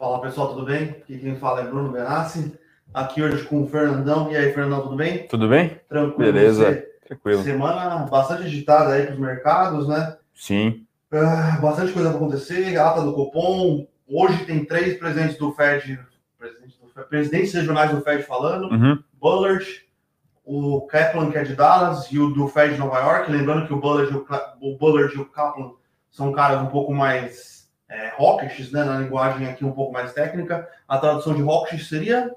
Fala pessoal, tudo bem? Aqui quem fala é Bruno Benassi. Aqui hoje com o Fernandão. E aí, Fernandão, tudo bem? Tudo bem? Tranquilo. Beleza. Você? Tranquilo. Semana bastante agitada aí para os mercados, né? Sim. Ah, bastante coisa para acontecer. Ata do Copom. Hoje tem três presidentes do Fed, presidentes, do Fed, presidentes regionais do Fed falando. Uhum. Bullard, o Kaplan, que é de Dallas, e o do Fed de Nova York. Lembrando que o Bullard, o o Bullard e o Kaplan são caras um pouco mais é, né? Na linguagem aqui um pouco mais técnica. A tradução de hawkish seria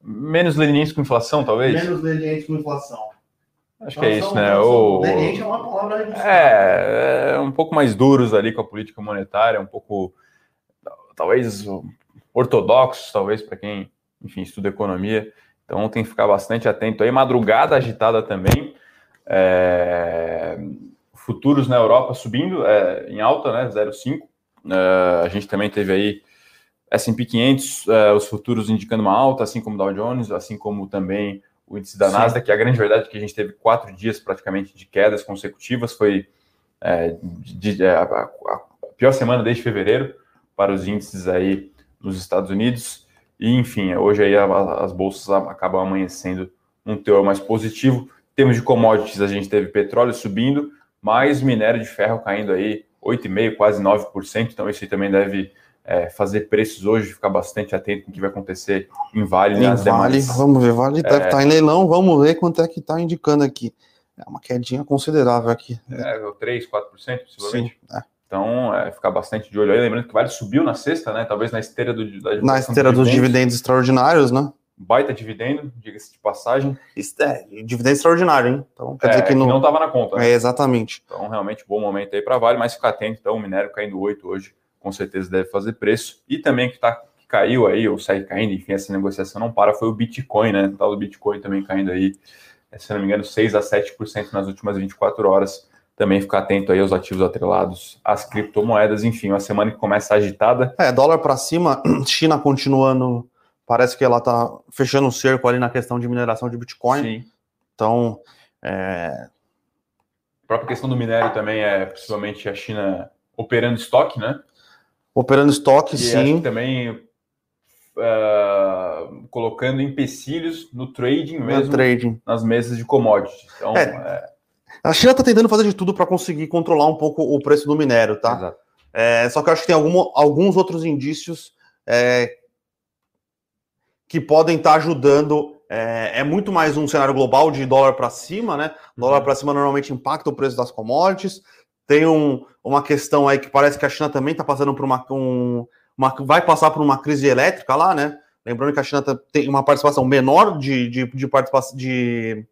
Menos lenientes com inflação, talvez? menos leniente com inflação. Acho que é isso, né? Ou... Leniente é uma palavra. É, é, um pouco mais duros ali com a política monetária, um pouco, talvez, ortodoxos, talvez, para quem, enfim, estuda economia. Então tem que ficar bastante atento aí. Madrugada agitada também. É, Futuros na Europa subindo, é, em alta, né? 0,5. É, a gente também teve aí S&P 500, é, os futuros indicando uma alta, assim como o Dow Jones, assim como também o índice da Sim. Nasdaq, que a grande verdade é que a gente teve quatro dias praticamente de quedas consecutivas, foi é, de- de- a, a- a pior semana desde fevereiro para os índices aí nos Estados Unidos, e enfim, hoje aí as bolsas acabam amanhecendo um teor mais positivo. Em termos de commodities, a gente teve petróleo subindo, mais minério de ferro caindo aí 8,5%, quase 9%, então isso aí também deve é, fazer preços hoje, ficar bastante atento com o que vai acontecer em Vale e Em Vale, demais. vamos ver, Vale deve É. estar em leilão, vamos ver quanto é que está indicando aqui. É uma quedinha considerável aqui. É, 3, 4%, possivelmente. Sim, é. Então, é, ficar bastante de olho aí. Lembrando que Vale subiu na sexta, né? Talvez na esteira do, da Na esteira dos dividendos extraordinários, né? Baita dividendo, diga-se de passagem. Isso é, dividendo extraordinário, hein? Então quer É, dizer que não. estava na conta. né? É, exatamente. Então, realmente, bom momento aí para Vale, mas ficar atento. Então, o minério caindo 8 hoje, com certeza deve fazer preço. E também que, tá, que caiu aí, ou segue caindo, enfim, essa negociação não para, foi o Bitcoin, né? O tal do Bitcoin também caindo aí, eh, se não me engano, 6 a 7% nas últimas 24 horas. Também ficar atento aí aos ativos atrelados às criptomoedas. Enfim, uma semana que começa agitada. É, dólar para cima, China continuando. Parece que ela tá fechando o cerco ali na questão de mineração de Bitcoin. Sim. Então, é, A própria questão do minério também é possivelmente a China operando estoque, né? operando estoque, E sim. também ah, colocando empecilhos no trading No mesmo, trading. nas mesas de commodities. Então, É. é, A China está tentando fazer de tudo para conseguir controlar um pouco o preço do minério, tá? exato. É, só que eu acho que tem algum- alguns outros indícios é, que podem estar ajudando. É, é muito mais um cenário global de dólar para cima, né? Dólar Uhum. para cima normalmente impacta o preço das commodities. Tem um- uma questão aí que parece que a China também está passando por uma, um- uma- vai passar por uma crise elétrica lá, né? Lembrando que a China tá- tem uma participação menor de, de, de participação de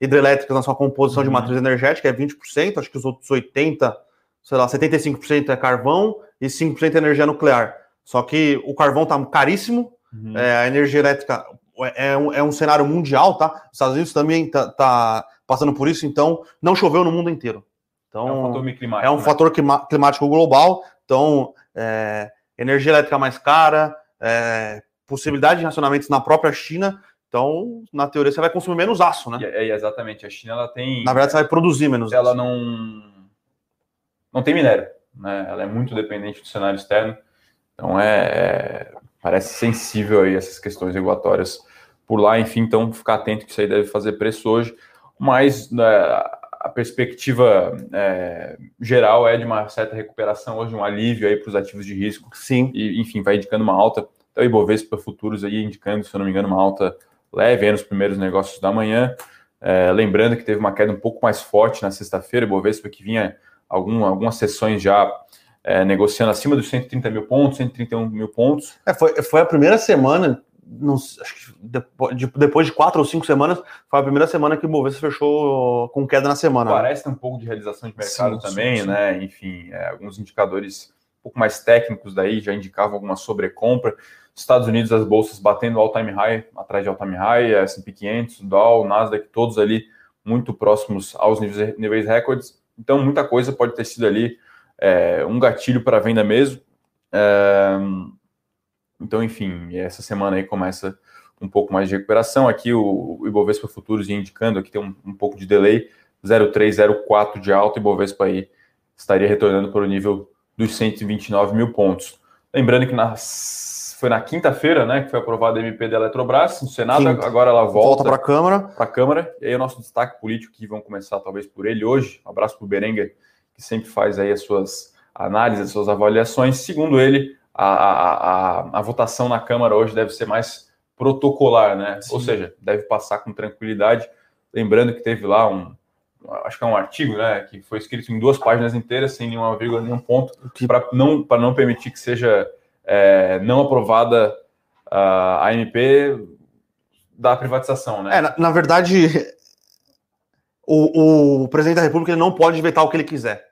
hidrelétricas na sua composição de Uhum. matriz energética, é 20%, acho que os outros 80%, sei lá, 75% é carvão e 5% é energia nuclear. Só que o carvão está caríssimo, Uhum. é, a energia elétrica é um, é um cenário mundial, tá? Os Estados Unidos também tá, tá passando por isso, então não choveu no mundo inteiro. é um Então, fator climático. é um né? fator clima- climático global, então é, energia elétrica mais cara, é, possibilidade de racionamentos na própria China, então, na teoria, você vai consumir menos aço, né? E- é, exatamente. A China ela tem. Na verdade, você vai produzir menos ela aço. não não tem minério, né? Ela é muito dependente do cenário externo. Então é, é- parece sensível aí essas questões regulatórias por lá, enfim, então ficar atento que isso aí deve fazer preço hoje. Mas né, a perspectiva é, geral é de uma certa recuperação hoje, um alívio aí para os ativos de risco Sim. e, enfim, vai indicando uma alta. Então, o Ibovespa Futuros aí indicando, se eu não me engano, uma alta leve aí nos primeiros negócios da manhã. É, lembrando que teve uma queda um pouco mais forte na sexta-feira, o Ibovespa que vinha algum, algumas sessões já é, negociando acima dos 130 mil pontos, 131 mil pontos. É, foi, foi a primeira semana, não acho que depois de, depois de quatro ou cinco semanas, foi a primeira semana que o Bovespa fechou com queda na semana. né? Parece um pouco de realização de mercado Sim, também, sim, sim. né? Enfim, é, alguns indicadores um pouco mais técnicos daí já indicavam alguma sobrecompra. Estados Unidos, as bolsas batendo all-time high, atrás de all-time high, S&P 500, Dow, Nasdaq, todos ali muito próximos aos níveis, níveis recordes. Então, muita coisa pode ter sido ali é, um gatilho para venda mesmo. É, então, enfim, essa semana aí começa um pouco mais de recuperação. Aqui o, o Ibovespa Futuros indicando, aqui tem um, um pouco de delay, 0,304 de alta, e Ibovespa aí estaria retornando para o nível dos 129 mil pontos. Lembrando que na foi na quinta-feira, né, que foi aprovada a MP da Eletrobras no Senado, Quinta. agora ela volta, volta para a Câmara. Para a Câmara. E aí o nosso destaque político que vamos começar talvez por ele hoje. Um abraço para o Berenguer, que sempre faz aí as suas análises, as suas avaliações. Segundo ele, a, a, a, a votação na Câmara hoje deve ser mais protocolar, né? Sim. Ou seja, deve passar com tranquilidade. Lembrando que teve lá um, acho que é um artigo, né, que foi escrito em duas páginas inteiras, sem nenhuma vírgula, nenhum ponto, para não, não permitir que seja é, não aprovada a, a MP da privatização, né? É, na, na verdade, o, o, presidente da República não pode vetar o que ele quiser.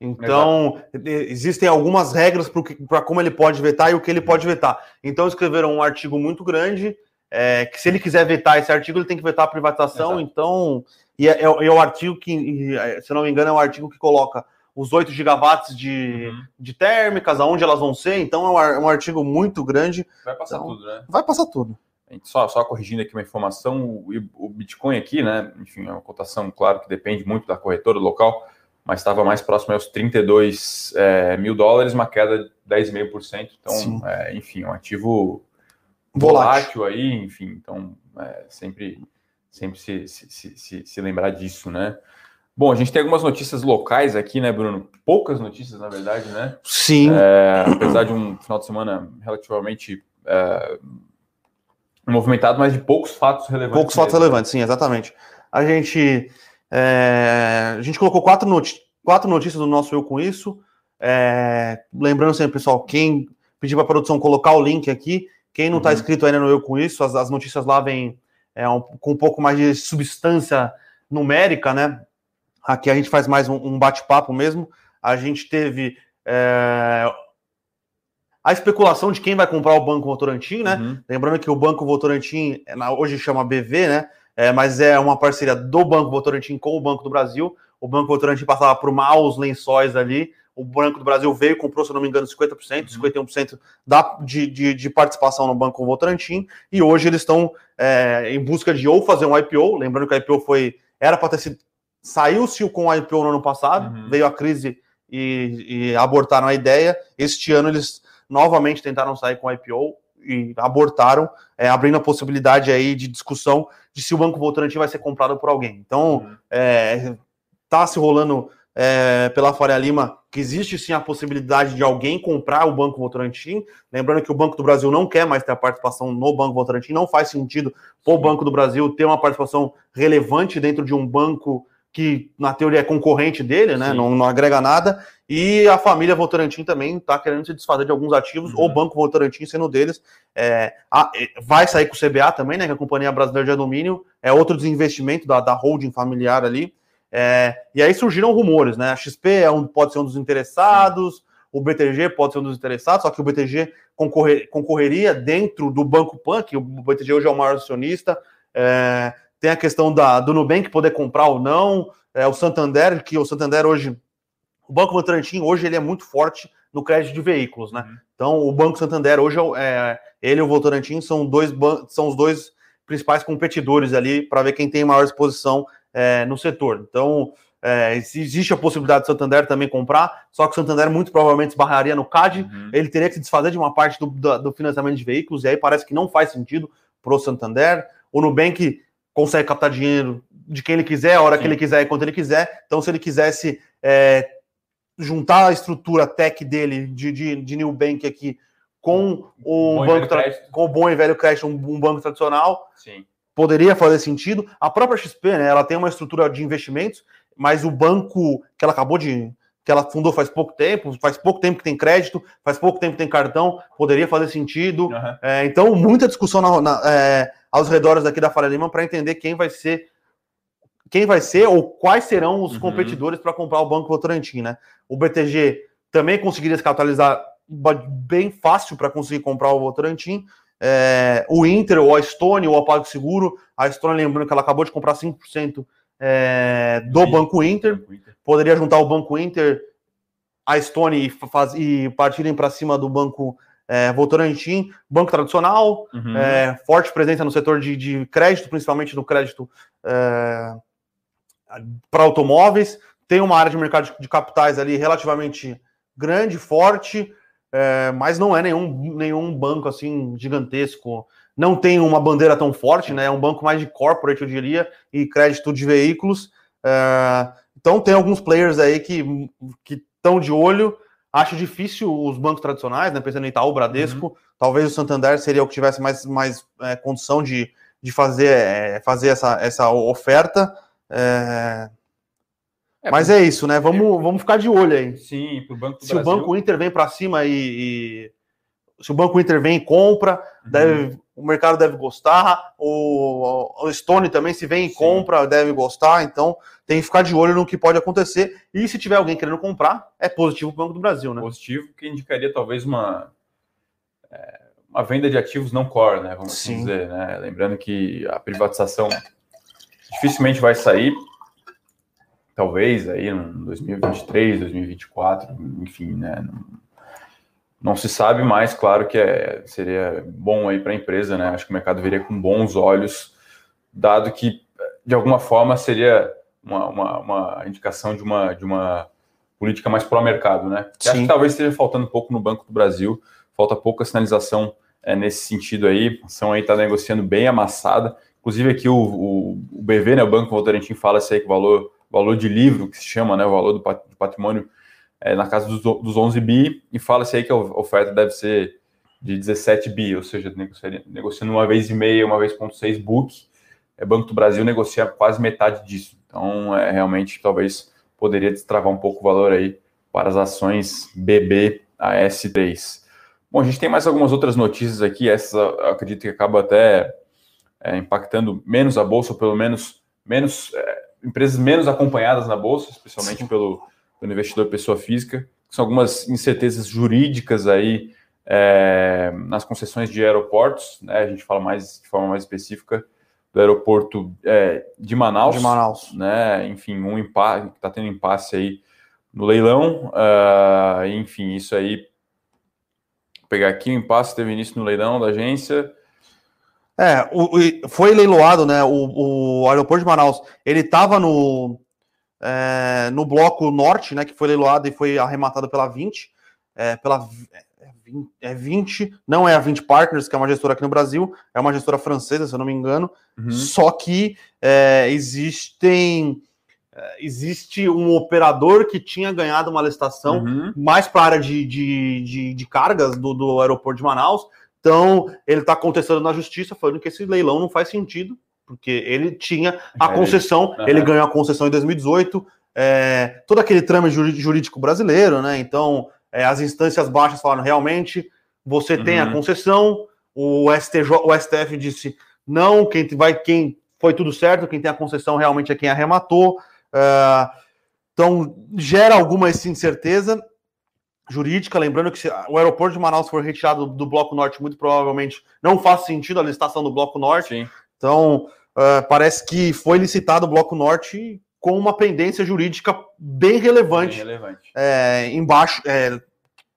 Então, Exato. existem algumas regras para como ele pode vetar e o que ele pode vetar. Então, escreveram um artigo muito grande, é, que se ele quiser vetar esse artigo, ele tem que vetar a privatização. Exato. Então, e é, é, é, o artigo que, é, se não me engano, é um artigo que coloca os 8 gigawatts de, uhum. de térmicas, aonde elas vão ser. Então é um, artigo muito grande. Vai passar então, tudo, né? Vai passar tudo. Só, só corrigindo aqui uma informação, o, o Bitcoin aqui, né? Enfim, é uma cotação, claro, que depende muito da corretora local, mas estava mais próximo aos 32 é, mil dólares, uma queda de 10,5%. Então, é, enfim, um ativo volátil, volátil aí, enfim, então é, sempre sempre se, se, se, se, lembrar disso, né? Bom, a gente tem algumas notícias locais aqui, né, Bruno? Poucas notícias, na verdade, né? Sim. É, apesar de um final de semana relativamente é, movimentado, mas de poucos fatos relevantes. Poucos fatos relevantes, sim, exatamente. A gente, é, a gente colocou quatro, noti quatro notícias do nosso Eu Com Isso. É, lembrando sempre, pessoal, quem pedir para a produção colocar o link aqui, quem não está uhum. inscrito ainda no Eu Com Isso, as, as notícias lá vêm é, um, com um pouco mais de substância numérica, né? Aqui a gente faz mais um, um bate-papo mesmo. A gente teve é, a especulação de quem vai comprar o Banco Votorantim, né? Uhum. Lembrando que o Banco Votorantim hoje chama BV, né? É, mas é uma parceria do Banco Votorantim com o Banco do Brasil. O Banco Votorantim passava por maus lençóis ali o Banco do Brasil veio e comprou, se não me engano, 50%, 51% uhum. da, de, de, de, participação no Banco Votorantim, e hoje eles estão é, em busca de ou fazer um IPO, lembrando que o IPO foi, era para ter sido, saiu-se com o IPO no ano passado, uhum. veio a crise e, e, abortaram a ideia, este ano eles novamente tentaram sair com o IPO e abortaram, é, abrindo a possibilidade aí de discussão de se o Banco Votorantim vai ser comprado por alguém. Então, uhum. é, tá se rolando é, pela Faria Lima que existe sim a possibilidade de alguém comprar o Banco Votorantim. Lembrando que o Banco do Brasil não quer mais ter a participação no Banco Votorantim, não faz sentido o Banco do Brasil ter uma participação relevante dentro de um banco que, na teoria, é concorrente dele, né? Não, não, agrega nada. E a família Votorantim também está querendo se desfazer de alguns ativos, uhum. o Banco Votorantim sendo deles. É, a, vai sair com o CBA também, né? Que é a Companhia Brasileira de Alumínio, é outro desinvestimento da, da holding familiar ali. É, e aí surgiram rumores, né? A XP é um, pode ser um dos interessados, o BTG pode ser um dos interessados, só que o BTG concorrer, concorreria dentro do Banco Pan, que o BTG hoje é o maior acionista. É, tem a questão da, do Nubank poder comprar ou não, é, o Santander, que o Santander hoje, o Banco Votorantim hoje ele é muito forte no crédito de veículos, né? Uhum. Então o Banco Santander hoje é, ele e o Votorantim são dois são os dois principais competidores ali para ver quem tem maior exposição é, no setor. Então, é, existe a possibilidade do Santander também comprar, só que o Santander muito provavelmente esbarraria no CAD, uhum. ele teria que se desfazer de uma parte do, do, financiamento de veículos, e aí parece que não faz sentido para o Santander. O Nubank consegue captar dinheiro de quem ele quiser, a hora Sim. que ele quiser e quando ele quiser. Então, se ele quisesse é, juntar a estrutura tech dele de, de, de Nubank aqui com o, banco com o bom e velho crédito, um, um banco tradicional, Sim poderia fazer sentido. A própria XP, né, ela tem uma estrutura de investimentos, mas o banco que ela acabou de que ela fundou faz pouco tempo, faz pouco tempo que tem crédito, faz pouco tempo que tem cartão, poderia fazer sentido. Uhum. É, então, muita discussão na, na, é, aos redores daqui da Faria Lima para entender quem vai ser quem vai ser ou quais serão os uhum. competidores para comprar o Banco Votorantim, né? O BTG também conseguiria se capitalizar bem fácil para conseguir comprar o Votorantim, é, o Inter, ou a Stone, ou a PagSeguro. A Stone, lembrando que ela acabou de comprar 5% é, do Sim. Banco Inter. Poderia juntar o Banco Inter, a Stone e, faz, e partirem para cima do Banco é, Votorantim. Banco tradicional, uhum. é, forte presença no setor de, de crédito, principalmente no crédito é, para automóveis. Tem uma área de mercado de, de capitais ali relativamente grande, forte. é, mas não é nenhum, nenhum banco assim gigantesco. Não tem uma bandeira tão forte, né? É um banco mais de corporate, eu diria, e crédito de veículos. É, então tem alguns players aí que estão de olho. Acho difícil os bancos tradicionais, né? Pensando em Itaú, Bradesco, uhum. talvez o Santander seria o que tivesse mais, mais é, condição de, de fazer, é, fazer essa, essa oferta. É, é, Mas é isso, né? Vamos, vamos ficar de olho aí. Sim, para o Banco Se Brasil... o Banco Inter vem para cima e, e, Se o Banco Inter vem e compra, uhum. deve, o mercado deve gostar. O, o Stone também, se vem e Sim. compra, deve gostar. Então, tem que ficar de olho no que pode acontecer. E se tiver alguém querendo comprar, é positivo para o Banco do Brasil, né? Positivo, que indicaria talvez uma. É, uma venda de ativos não core, né? Vamos assim dizer, né? Lembrando que a privatização dificilmente vai sair talvez aí em 2023, 2024, enfim, né? Não, não, se sabe mais, claro que é, seria bom aí para a empresa, né? Acho que o mercado veria com bons olhos, dado que de alguma forma seria uma, uma, uma indicação de uma, de uma política mais pró-mercado, né? Acho que talvez esteja faltando um pouco no Banco do Brasil, falta pouca sinalização é, nesse sentido aí, a ação aí está negociando bem amassada, inclusive aqui o, o, o BV, né, o Banco Votorantim, fala se aí que o valor valor de livro, que se chama, né, o valor do patrimônio, é, na casa dos, dos 11 bi, e fala-se aí que a oferta deve ser de 17 bi, ou seja, negociando uma vez e meia, uma vez ponto seis book, é, Banco do Brasil negocia quase metade disso. Então, é, realmente, talvez poderia destravar um pouco o valor aí para as ações BBAS3. Bom, a gente tem mais algumas outras notícias aqui, essas eu acredito que acaba até é, impactando menos a bolsa, ou pelo menos menos é, empresas menos acompanhadas na bolsa, especialmente pelo, pelo, investidor pessoa física. São algumas incertezas jurídicas aí é, nas concessões de aeroportos, né? A gente fala mais de forma mais específica do aeroporto é, de Manaus. De Manaus. Né? Enfim, um impasse, está tendo impasse aí no leilão. Uh, enfim, isso aí. Vou pegar aqui, o impasse teve início no leilão da agência. É, o, o, foi leiloado, né? O, o, aeroporto de Manaus, ele estava no, é, no bloco norte, né? Que foi leiloado e foi arrematado pela 20, é, pela é 20, é não é a 20 Partners, que é uma gestora aqui no Brasil, é uma gestora francesa, se eu não me engano. Uhum. Só que é, existem é, existe um operador que tinha ganhado uma licitação uhum. mais para a área de, de, de, de cargas do, do aeroporto de Manaus então, ele está contestando na justiça, falando que esse leilão não faz sentido, porque ele tinha a concessão, uhum. ele ganhou a concessão em 2018, é, todo aquele trâmite jurídico brasileiro, né? Então, é, as instâncias baixas falaram realmente, você uhum. tem a uhum. concessão, o, STJ, o STF disse não, quem vai, quem foi tudo certo, quem tem a concessão realmente é quem arrematou. Uh, então, gera alguma incerteza jurídica, lembrando que se o aeroporto de Manaus for retirado do Bloco Norte, muito provavelmente não faz sentido a licitação do Bloco Norte. Sim. Então, uh, parece que foi licitado o Bloco Norte com uma pendência jurídica bem relevante. Bem relevante. É, embaixo, é,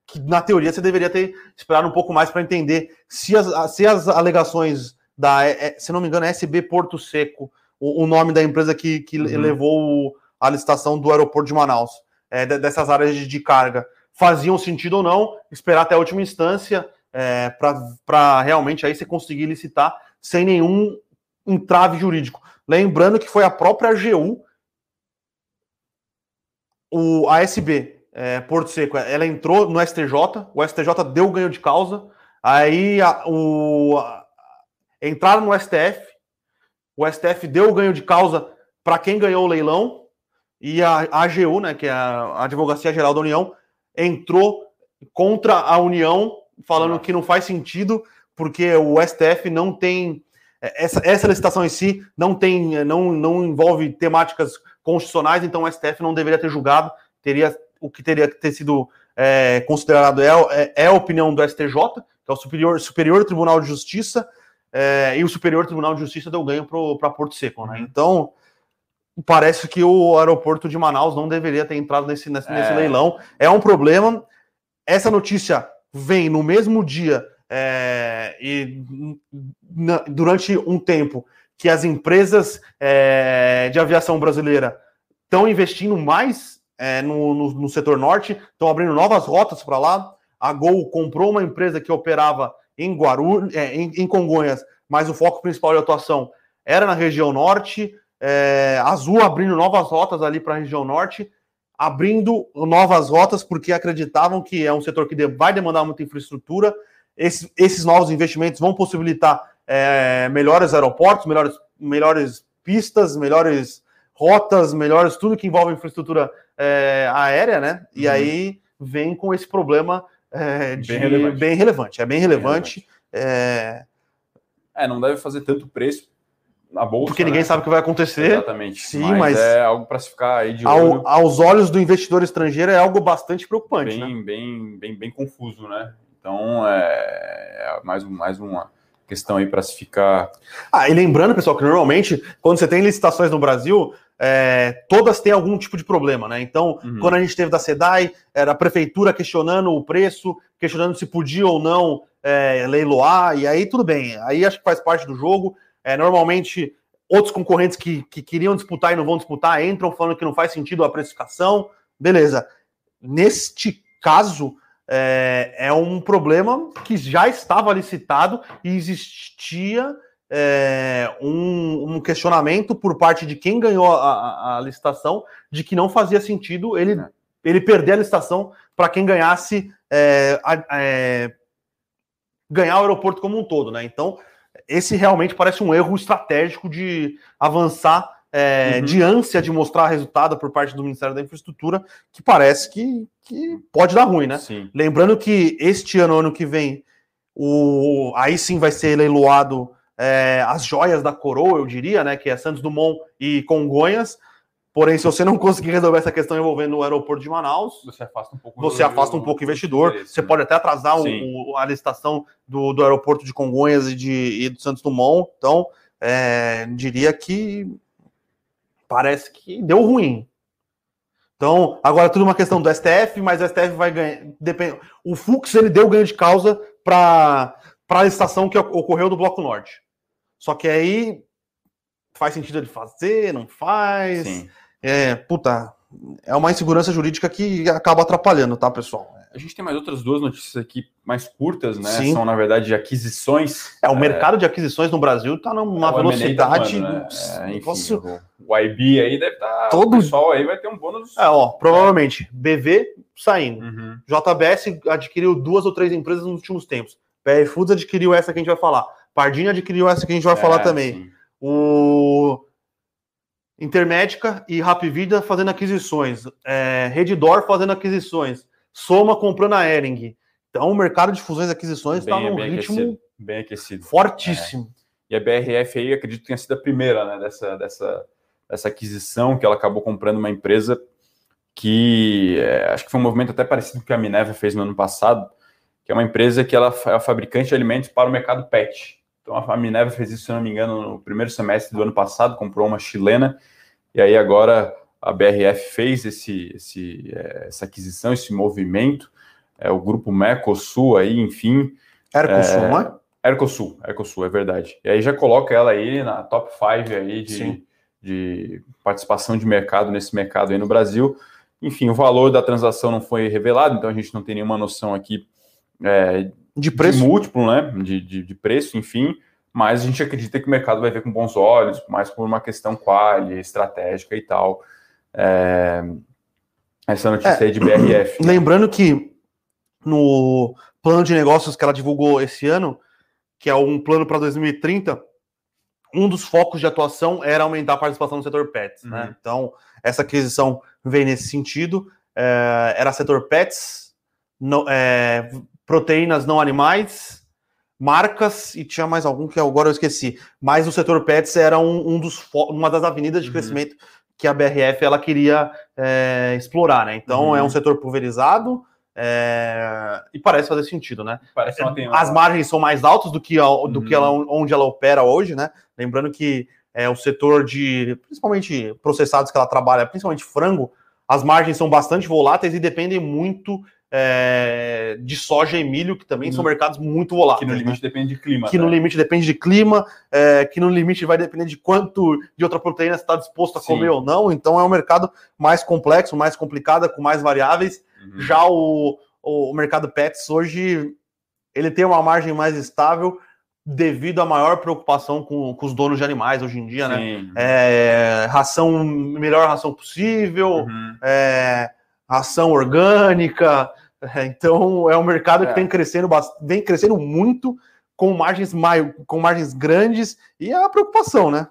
que na teoria você deveria ter esperado um pouco mais para entender se as, se as alegações da, é, é se não me engano, é SB Porto Seco, o, o nome da empresa que, que uhum. levou a licitação do aeroporto de Manaus, é, dessas áreas de, de carga faziam sentido ou não, esperar até a última instância é, para realmente aí você conseguir licitar sem nenhum entrave jurídico. Lembrando que foi a própria AGU, o ASB, é, Porto Seco, ela entrou no STJ, o STJ deu ganho de causa, aí a, o, a, entraram no STF, o STF deu ganho de causa para quem ganhou o leilão, e a, a AGU, né, que é a Advocacia Geral da União, entrou contra a União, falando que não faz sentido, porque o STF não tem. É, essa, essa licitação em si não tem, não, não envolve temáticas constitucionais, então o STF não deveria ter julgado, teria o que teria que ter sido é, considerado é, é, é, a opinião do STJ, que é o Superior, Superior Tribunal de Justiça, é, e o Superior Tribunal de Justiça deu ganho para Porto Seco, né? Uhum. Então, parece que o aeroporto de Manaus não deveria ter entrado nesse, nesse, é. nesse leilão. É um problema. Essa notícia vem no mesmo dia é, e na, durante um tempo que as empresas é, de aviação brasileira estão investindo mais é, no, no, no, setor norte, estão abrindo novas rotas para lá. a Gol comprou uma empresa que operava em Guarulhos, é, em, em, Congonhas, mas o foco principal de atuação era na região norte. É, Azul abrindo novas rotas ali para a região norte, abrindo novas rotas porque acreditavam que é um setor que vai demandar muita infraestrutura. Esses, esses novos investimentos vão possibilitar é, melhores aeroportos, melhores, melhores pistas, melhores rotas, melhores tudo que envolve infraestrutura é, aérea, né? E uhum. aí vem com esse problema é, de, bem, relevante. bem relevante. É bem relevante. Bem relevante. É... é... não deve fazer tanto preço na bolsa. Porque ninguém né? sabe o que vai acontecer. Exatamente. Sim, mas, mas é algo para se ficar aí de olho. aos olhos do investidor estrangeiro é algo bastante preocupante. Bem, né? bem, bem, bem confuso, né? Então é, é mais, mais uma questão aí para se ficar. Ah, e lembrando, pessoal, que normalmente, quando você tem licitações no Brasil, é, todas têm algum tipo de problema, né? Então, uhum. quando a gente teve da SEDAI, era a prefeitura questionando o preço, questionando se podia ou não é, leiloar, e aí tudo bem, aí acho que faz parte do jogo. É, normalmente, outros concorrentes que, que queriam disputar e não vão disputar entram falando que não faz sentido a precificação, beleza. Neste caso, é, é um problema que já estava licitado e existia é, um, um, questionamento por parte de quem ganhou a, a, a licitação de que não fazia sentido ele, é. ele perder a licitação para quem ganhasse é, é, ganhar o aeroporto como um todo, né? Então, esse realmente parece um erro estratégico de avançar é, uhum. de ânsia de mostrar resultado por parte do Ministério da Infraestrutura, que parece que, que pode dar ruim, né? Sim. Lembrando que este ano, ano que vem, o, aí sim vai ser leiloado é, as joias da coroa, eu diria, né? Que é Santos Dumont e Congonhas. Porém, se você não conseguir resolver essa questão envolvendo o aeroporto de Manaus, você afasta um pouco, você afasta um pouco o investidor. Você pode até atrasar o, o, a licitação do, do aeroporto de Congonhas e, de, e do Santos Dumont. Então, é, diria que parece que deu ruim. Então, agora é tudo uma questão do STF, mas o STF vai ganhar. Depende, o Fux ele deu ganho de causa para a licitação que ocorreu do Bloco Norte. Só que aí faz sentido ele fazer, não faz. Sim. É, puta, é uma insegurança jurídica que acaba atrapalhando, tá, pessoal? A gente tem mais outras duas notícias aqui mais curtas, né? Sim. São, na verdade, de aquisições. É, o é... mercado de aquisições no Brasil está numa é, velocidade. Tá né? é, enfim, Nossa... O IB aí deve estar. Tá... Todo... O pessoal aí vai ter um bônus. É, ó, provavelmente. BV saindo. Uhum. JBS adquiriu duas ou três empresas nos últimos tempos. PR Foods adquiriu essa que a gente vai falar. Pardini adquiriu essa que a gente vai é, falar também. Sim. O Intermédica e Rapvida fazendo aquisições. É, Redditor fazendo aquisições. Soma comprando a Ering. Então o mercado de fusões e aquisições está num bem ritmo aquecido, bem aquecido. Fortíssimo. É. E a BRF aí, acredito que tenha sido a primeira né, dessa, dessa, dessa aquisição, que ela acabou comprando uma empresa que é, acho que foi um movimento até parecido com o que a Minerva fez no ano passado, que é uma empresa que ela é fabricante de alimentos para o mercado pet. Então a Minerva fez isso, se não me engano, no primeiro semestre do ano passado, comprou uma chilena, e aí agora a BRF fez esse, esse, é, essa aquisição, esse movimento, é, o grupo Mercosul aí, enfim. Ercosul, é, não é? Ercosul, Ercosul, é verdade. E aí já coloca ela aí na top 5 aí de, de participação de mercado nesse mercado aí no Brasil. Enfim, o valor da transação não foi revelado, então a gente não tem nenhuma noção aqui é, de preço de múltiplo, né? De, de, de, preço, enfim. Mas a gente acredita que o mercado vai ver com bons olhos, mais por uma questão quali, estratégica e tal. É, essa notícia é, aí de BRF. Lembrando que no plano de negócios que ela divulgou esse ano, que é um plano para 2030, um dos focos de atuação era aumentar a participação no setor pets. Né? Uhum. Né? Então, essa aquisição vem nesse sentido. É, era setor pets, é, proteínas não animais, marcas e tinha mais algum que agora eu esqueci. Mas o setor pets era um, um dos uma das avenidas de uhum. crescimento que a BRF ela queria é, explorar, né? Então uhum. é um setor pulverizado é, e parece fazer sentido, né? Parece uma, As margens são mais altas do que, a, do uhum. que ela, onde ela opera hoje, né? Lembrando que é o setor de, principalmente processados que ela trabalha, principalmente frango, as margens são bastante voláteis e dependem muito é, de soja e milho, que também são uhum. mercados muito voláteis. Que no limite né? depende de clima. Que tá? no limite depende de clima, é, que no limite vai depender de quanto de outra proteína você está disposto a Sim. comer ou não. Então é um mercado mais complexo, mais complicado, com mais variáveis. Uhum. Já o, o, o mercado pets hoje ele tem uma margem mais estável devido à maior preocupação com, com os donos de animais hoje em dia, né? Sim. É, ração, melhor ração possível, Uhum. é, ração orgânica. É, então é um mercado que É. tem crescendo, vem crescendo muito com margens mai, com margens grandes e a preocupação, né?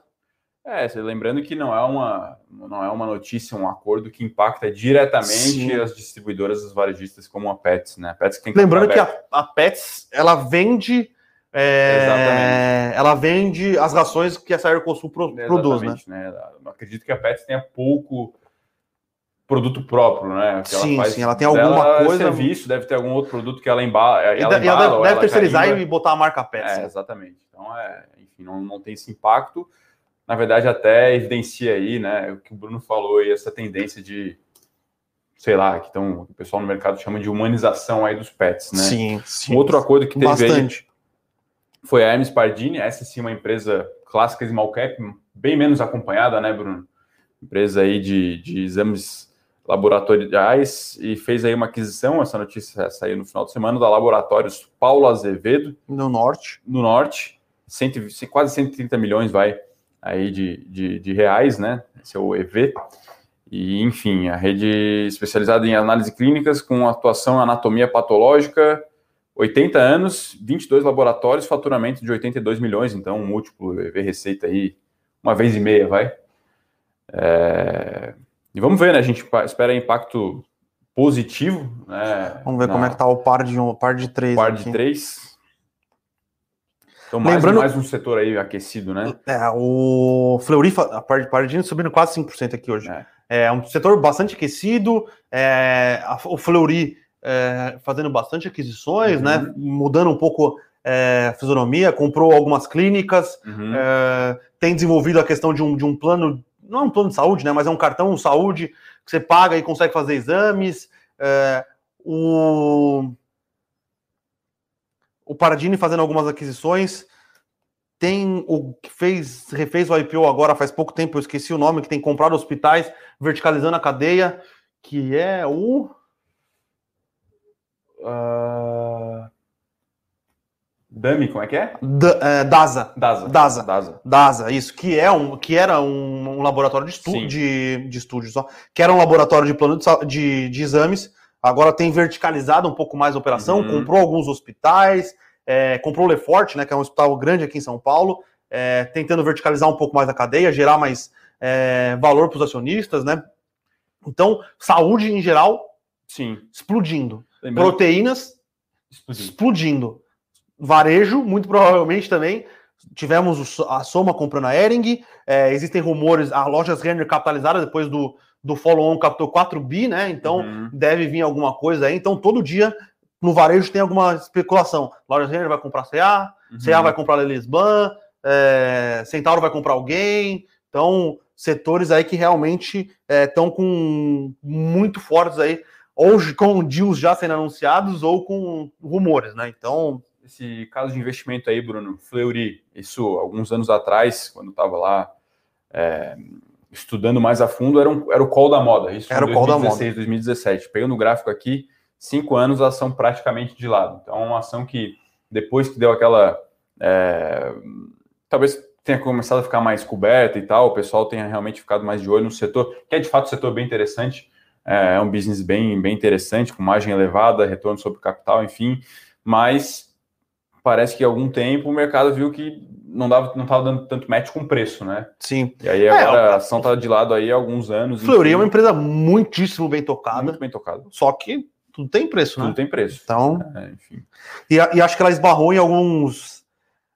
É, lembrando que não é uma não é uma notícia, um acordo que impacta diretamente Sim. as distribuidoras, as varejistas como a Pets, né? A Pets que Lembrando que a, a Pets ela vende é, ela vende as rações que a Saircosul pro, produz, né? Exatamente, né? Acredito que a Pets tenha pouco produto próprio, né? Que Sim, sim, ela tem alguma dela é coisa- serviço, deve ter algum outro produto que ela embala, E, ela e ela embala, deve, deve ela terceirizar carimba. e botar a marca Pets. É, exatamente. Então, é, enfim, não, não tem esse impacto. Na verdade, até evidencia aí, né, o que o Bruno falou aí, essa tendência de, sei lá, que tão, o pessoal no mercado chama de humanização aí dos pets, né? Sim, sim. Um outro acordo que teve aí Bastante. foi a Hermes Pardini, essa sim uma empresa clássica small cap, bem menos acompanhada, né, Bruno? Empresa aí de, de exames laboratoriais e fez aí uma aquisição, essa notícia saiu no final de semana, da Laboratórios Paulo Azevedo, No norte. no norte, 120, quase 130 milhões vai aí de, de, de reais, né? Esse é o EV. E, enfim, a rede especializada em análise clínicas com atuação em anatomia patológica, 80 anos, 22 laboratórios, faturamento de 82 milhões, então um múltiplo EV receita aí uma vez e meia, vai. É, E vamos ver, né? A gente espera impacto positivo, né? Vamos ver na- como é que tá o par de um, par de três. par aqui. de três. Então, mais, Lembrando- mais um setor aí aquecido, né? É, o Fleury, a par de Pardini subindo quase 5% aqui hoje. É. É. um setor bastante aquecido, é, a- o Fleury é, fazendo bastante aquisições, Uhum. né? Mudando um pouco é, a fisionomia, comprou algumas clínicas, Uhum. é, tem desenvolvido a questão de um, de um plano, não é um plano de saúde, né? Mas é um cartão saúde que você paga e consegue fazer exames. é, o, o Paradini fazendo algumas aquisições. Tem o que fez, refez o IPO agora faz pouco tempo, eu esqueci o nome, que tem comprado hospitais, verticalizando a cadeia, que é o. Ah, Dami, como é que é? Da- é, DASA. Daza. Daza. Daza. DASA, isso, que é um que era um, um laboratório de, estu Sim. de, de estúdios, só, que era um laboratório de plano de, de, exames, agora tem verticalizado um pouco mais a operação, Uhum. comprou alguns hospitais, é, comprou o Lefort, né, que é um hospital grande aqui em São Paulo, é, tentando verticalizar um pouco mais a cadeia, gerar mais é, valor para os acionistas, né? Então, saúde em geral Sim. explodindo. Lembrando, Proteínas explodiu. explodindo. Varejo, muito provavelmente também. Tivemos a Soma comprando a Ering. é, existem rumores, a lojas Renner capitalizada depois do, do follow-on captou 4 bi, né? Então Uhum. deve vir alguma coisa aí. Então todo dia no varejo tem alguma especulação. Lojas Renner vai comprar CA, Uhum. CA vai comprar Lelisban, é, Centauro vai comprar alguém. Então, setores aí que realmente estão com muito fortes aí, ou com deals já sendo anunciados, ou com rumores, né? Então, Esse caso de investimento aí, Bruno, Fleury, isso alguns anos atrás, quando estava lá é, estudando mais a fundo, era, um, era o call da moda. Isso Era o call da 2016, 2017. Pegando o gráfico aqui, cinco anos a ação praticamente de lado. Então, é uma ação que depois que deu aquela. é, talvez tenha começado a ficar mais coberta e tal, o pessoal tenha realmente ficado mais de olho no setor, que é de fato um setor bem interessante. É é um business bem, bem interessante, com margem elevada, retorno sobre capital, enfim, mas parece que há algum tempo o mercado viu que não dava, não estava dando tanto match com preço, né? sim. E aí agora a ação está de lado aí há alguns anos. Fleury é uma empresa muitíssimo bem tocada, muito bem tocado. só que tudo tem preço, né? Tudo tem preço. Então, É, enfim, e, e acho que ela esbarrou em alguns.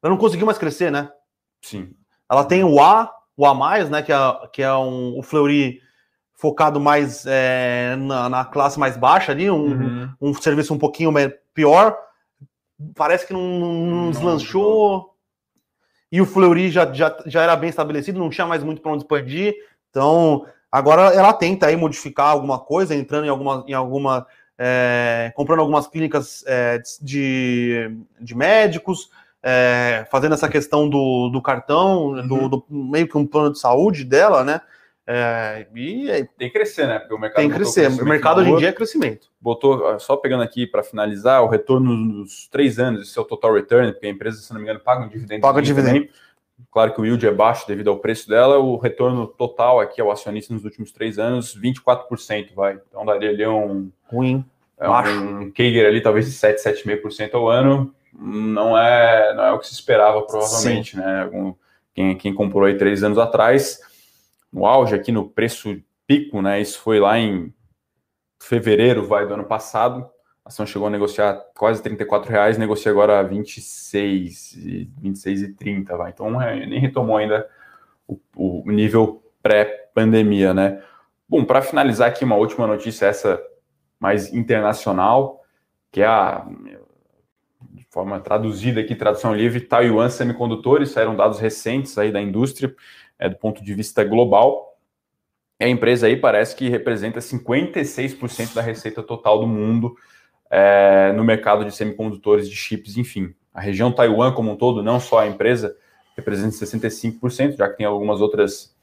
Ela não conseguiu mais crescer, né? sim. Ela tem o A, o A, né? Que é, que é um, o Fleury focado mais é, na, na classe mais baixa ali, um, Uhum. um serviço um pouquinho pior. Parece que não, não, deslanchou. E o Fleury já, já, já era bem estabelecido, não tinha mais muito para onde expandir. Então, agora ela tenta aí modificar alguma coisa, entrando em alguma. Em alguma é, comprando algumas clínicas é, de, de médicos, é, fazendo essa questão do, do cartão, do, do- meio que um plano de saúde dela, né? É, e é, Tem que crescer, né? Porque o mercado tem que crescer. O mercado hoje em dia é crescimento. botou, só pegando aqui para finalizar, o retorno nos três anos, esse é o total return, porque a empresa, se não me engano, paga um dividendo. Paga dividendo. Claro que o yield é baixo devido ao preço dela, o retorno total aqui ao acionista nos últimos três anos, 24%, vai. Então daria ali um, Ruim. é Baixo. um Kager ali, talvez de 7, 7,5% ao ano. Não é, não é o que se esperava, provavelmente, né? Algum- quem, quem comprou aí três anos atrás, no auge aqui no preço pico, né? Isso foi lá em fevereiro, vai, do ano passado. A ação chegou a negociar quase 34 reais, negocia agora a 26, e 26 e 30, vai. Então é, nem retomou ainda o, o nível pré-pandemia, né? Bom, para finalizar aqui, uma última notícia, essa mais internacional, que é a, de forma traduzida aqui, tradução livre, Taiwan Semicondutores, saíram dados recentes aí da indústria, é, do ponto de vista global. A empresa aí parece que representa 56% da receita total do mundo é, no mercado de semicondutores, de chips, enfim. A região Taiwan como um todo, não só a empresa, representa 65%, já que tem algumas outras,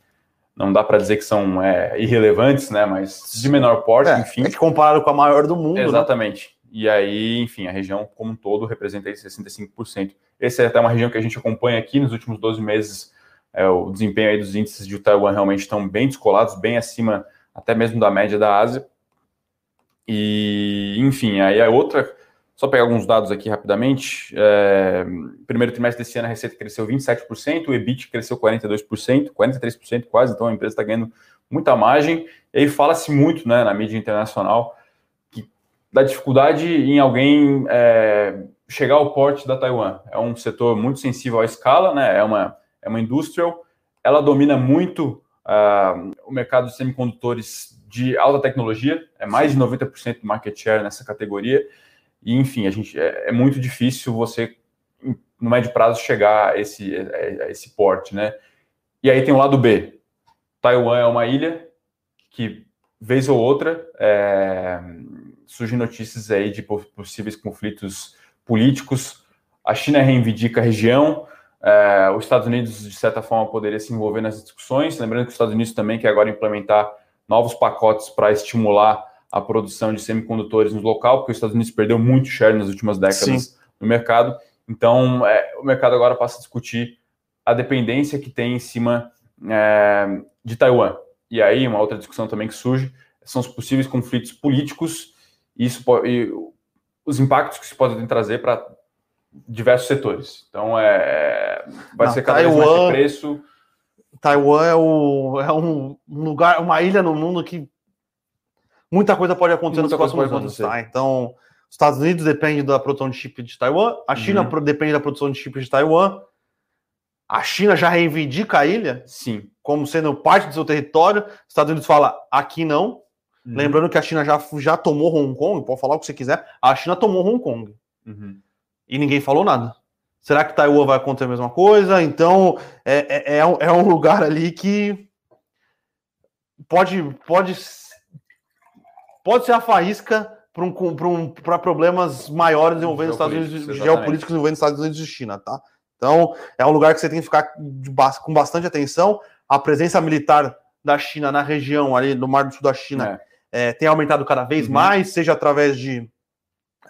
não dá para dizer que são é, irrelevantes, né, mas de menor porte, É, enfim. é comparado com a maior do mundo, né? Exatamente. E aí, enfim, a região como um todo representa aí 65%. Essa é até uma região que a gente acompanha aqui nos últimos 12 meses. É, o desempenho aí dos índices de Taiwan realmente estão bem descolados, bem acima até mesmo da média da Ásia. E, enfim, aí a outra, só pegar alguns dados aqui rapidamente. É, primeiro trimestre desse ano a receita cresceu 27%, o EBIT cresceu 42%, 43% quase, então a empresa está ganhando muita margem. E aí fala-se muito né, na mídia internacional que, da dificuldade em alguém é, chegar ao porte da Taiwan. É um setor muito sensível à escala, né? É uma, é uma industrial, ela domina muito uh, o mercado de semicondutores de alta tecnologia, é mais de 90% do market share nessa categoria. E, enfim, a gente, é, é muito difícil você, no médio prazo, chegar a esse, a esse porte, né? E aí tem o lado B. Taiwan é uma ilha que, vez ou outra, é, surgem notícias aí de possíveis conflitos políticos. A China reivindica a região, é, os Estados Unidos, de certa forma, poderia se envolver nas discussões. Lembrando que os Estados Unidos também quer agora implementar novos pacotes para estimular a produção de semicondutores no local, porque os Estados Unidos perdeu muito share nas últimas décadas Sim. no mercado. Então, é, o mercado agora passa a discutir a dependência que tem em cima é, de Taiwan. E aí, uma outra discussão também que surge são os possíveis conflitos políticos e, isso, e os impactos que isso pode trazer para diversos setores. Então, é, vai Não, ser cada Taiwan- vez mais de preço. Taiwan é, o, é um lugar, uma ilha no mundo que muita coisa pode acontecer Muita nos próximos anos, acontecer. tá? Então, os Estados Unidos depende da produção de chip de Taiwan, a China Uhum. depende da produção de chip de Taiwan. A China já reivindica a ilha Sim. como sendo parte do seu território. Os Estados Unidos fala aqui não. Uhum. Lembrando que a China já, já tomou Hong Kong, pode falar o que você quiser. A China tomou Hong Kong Uhum. E ninguém falou nada. Será que Taiwan vai acontecer a mesma coisa? Então, é, é, é, um, é lugar ali que pode, pode, pode ser a faísca para um, pra um, pra problemas maiores envolvendo os Estados Unidos, Geopolíticos, exatamente. geopolíticos envolvendo Estados Unidos e China, tá? Então, é um lugar que você tem que ficar com bastante atenção. A presença militar da China na região, ali no Mar do Sul da China, É. é, tem aumentado cada vez Uhum. mais, seja através de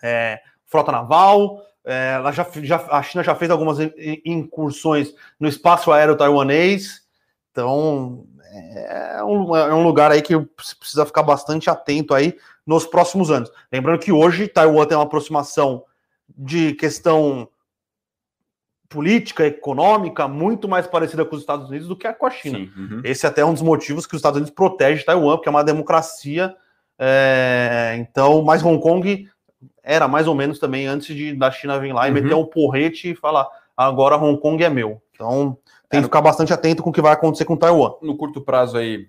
é, frota naval. É, ela já, já, a China já fez algumas in- in- incursões no espaço aéreo taiwanês. Então, é um, é um lugar aí que precisa ficar bastante atento aí nos próximos anos. Lembrando que hoje Taiwan tem uma aproximação de questão política, econômica, muito mais parecida com os Estados Unidos do que com a China. Sim. Uhum. Esse até é um dos motivos que os Estados Unidos protege Taiwan, porque é uma democracia. é, então, mas Hong Kong era mais ou menos também antes de da China vir lá e Uhum. meter um porrete e falar agora Hong Kong é meu. Então, tem É, que ficar bastante atento com o que vai acontecer com Taiwan. no curto prazo aí,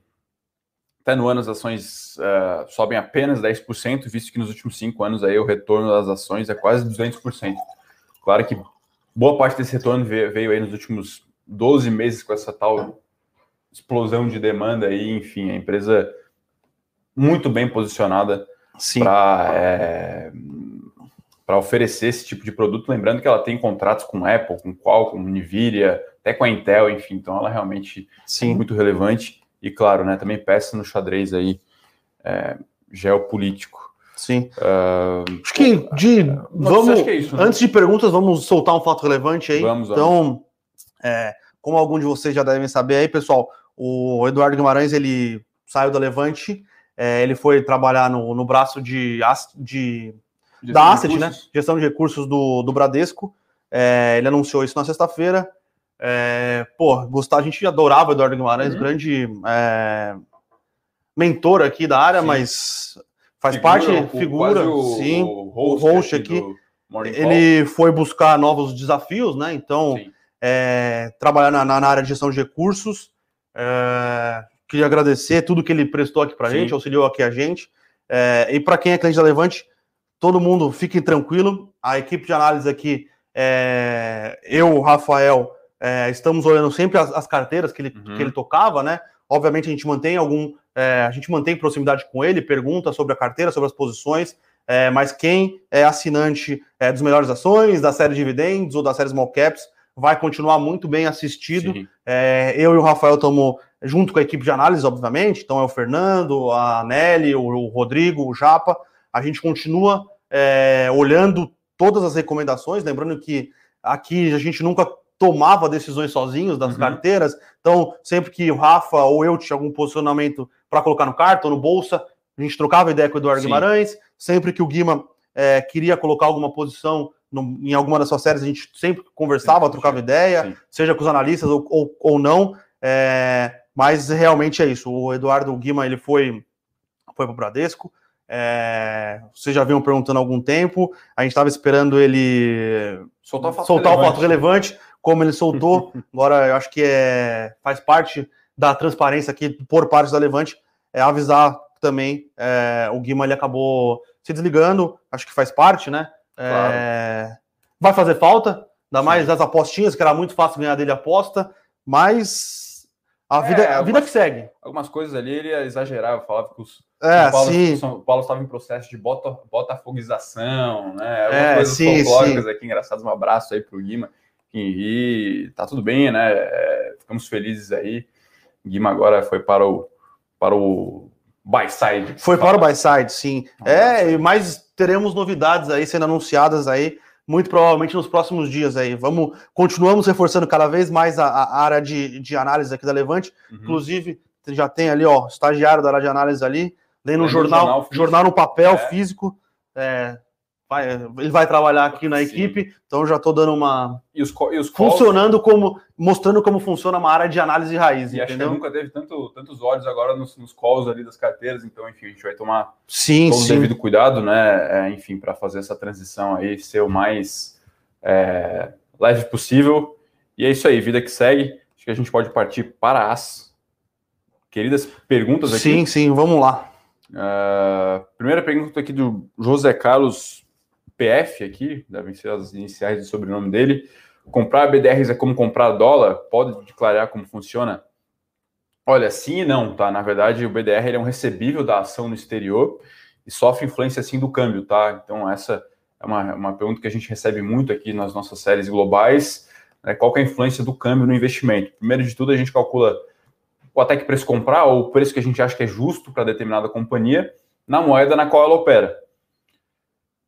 até no ano as ações eh, sobem apenas 10%, visto que nos últimos cinco anos aí o retorno das ações é quase 200%. Claro que boa parte desse retorno veio, veio aí nos últimos 12 meses com essa tal explosão de demanda aí, enfim, a empresa muito bem posicionada para para oferecer esse tipo de produto, lembrando que ela tem contratos com Apple, com Qualcomm, Nvidia, até com a Intel, enfim, então ela realmente Sim. muito relevante e claro, né, também peça no xadrez aí é, geopolítico. Sim. Uh, acho que de vamos que é isso, né? antes de perguntas vamos soltar um fato relevante aí. Vamos. Então, é, como algum de vocês já devem saber aí, pessoal, o Eduardo Guimarães ele saiu da Levante, é, ele foi trabalhar no, no braço de, de da Asset, né? Gestão de recursos do, do Bradesco. É, ele anunciou isso na sexta-feira. É, pô, Gustavo, a gente adorava o Eduardo Guimarães, uhum. grande é, mentor aqui da área, sim. mas faz figura, parte, o, figura, o, sim, o host, o host aqui. Ele foi buscar novos desafios, né? Então, é, trabalhar na, na, área de gestão de recursos. É, queria agradecer tudo que ele prestou aqui para a gente, auxiliou aqui a gente. É, e para quem é cliente da Levante, todo mundo fique tranquilo. A equipe de análise aqui, é, eu, o Rafael, é, estamos olhando sempre as, as carteiras que ele, uhum. que ele tocava, né? Obviamente a gente mantém algum, é, a gente mantém proximidade com ele, pergunta sobre a carteira, sobre as posições, é, mas quem é assinante é, dos melhores ações, da série dividendos ou da série small caps, vai continuar muito bem assistido. É, eu e o Rafael estamos junto com a equipe de análise, obviamente, então é o Fernando, a Nelly, o, o Rodrigo, o Japa, a gente continua é, olhando todas as recomendações, lembrando que aqui a gente nunca tomava decisões sozinhos das uhum. carteiras, então sempre que o Rafa ou eu tinha algum posicionamento para colocar no cartão, no bolsa, a gente trocava ideia com o Eduardo Sim. Guimarães, sempre que o Guima é, queria colocar alguma posição no, em alguma das suas séries, a gente sempre conversava, Sim, trocava ideia, Sim. seja com os analistas ou, ou, ou não, é, mas realmente é isso, o Eduardo Guima, ele foi, foi para o Bradesco, é, vocês já vinham perguntando há algum tempo. A gente estava esperando ele soltar o fato, soltar relevante. O fato relevante, como ele soltou. Agora, eu acho que é, faz parte da transparência aqui por parte da Levante é avisar também. É, o Guima ele acabou se desligando, acho que faz parte, né? É, claro. Vai fazer falta, ainda mais as apostinhas, que era muito fácil ganhar dele aposta, mas a vida, é, a vida que segue. Algumas coisas ali ele exagerava, falava que os é, São Paulo, sim. São Paulo estava em processo de bota, botafoguização, né? Algumas é, coisas sim, folclóricas sim. aqui engraçadas. Um abraço aí para o Guima, Ri. Tá tudo bem, né? É, ficamos felizes aí. Guima agora foi para o para o Byside. Foi para o Byside, sim. É, mas teremos novidades aí sendo anunciadas aí, muito provavelmente nos próximos dias aí. Vamos, continuamos reforçando cada vez mais a, a área de, de análise aqui da Levante. Uhum. Inclusive, já tem ali, ó, estagiário da área de análise ali, lendo um jornal, jornal, jornal, no papel é. físico. É, vai, ele vai trabalhar aqui na equipe, Sim. então já estou dando uma. E os, e os funcionando como. mostrando como funciona uma área de análise raiz. E entendeu? acho que nunca teve tanto, tantos olhos agora nos, nos calls ali das carteiras, então, enfim, a gente vai tomar sim, todo sim. o devido cuidado, né? É, enfim, para fazer essa transição aí, ser o mais é, leve possível. E é isso aí, vida que segue. Acho que a gente pode partir para as queridas perguntas aqui. Sim, sim, vamos lá. Uh, primeira pergunta aqui do José Carlos PF aqui, devem ser as iniciais do sobrenome dele. Comprar BDRs é como comprar dólar? Pode declarar como funciona? Olha, sim e não, tá? Na verdade, o BDR é um recebível da ação no exterior e sofre influência sim do câmbio, tá? Então, essa é uma, uma pergunta que a gente recebe muito aqui nas nossas séries globais. Né? Qual é a influência do câmbio no investimento? Primeiro de tudo, a gente calcula o até que preço comprar, ou o preço que a gente acha que é justo para determinada companhia, na moeda na qual ela opera.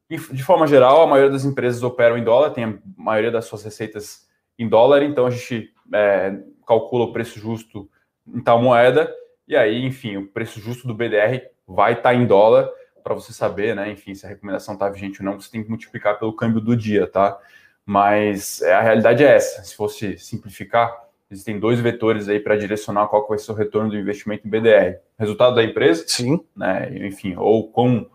De forma geral, a maioria das empresas operam em dólar, tem a maioria das suas receitas em dólar, então a gente é, calcula o preço justo em tal moeda, e aí, enfim, o preço justo do BDR vai estar tá em dólar, para você saber, né? Enfim, se a recomendação está vigente ou não, você tem que multiplicar pelo câmbio do dia, tá? Mas é, a realidade é essa. Se fosse simplificar, existem dois vetores aí para direcionar qual vai ser o retorno do investimento em BDR. Resultado da empresa, sim, né, enfim, ou com,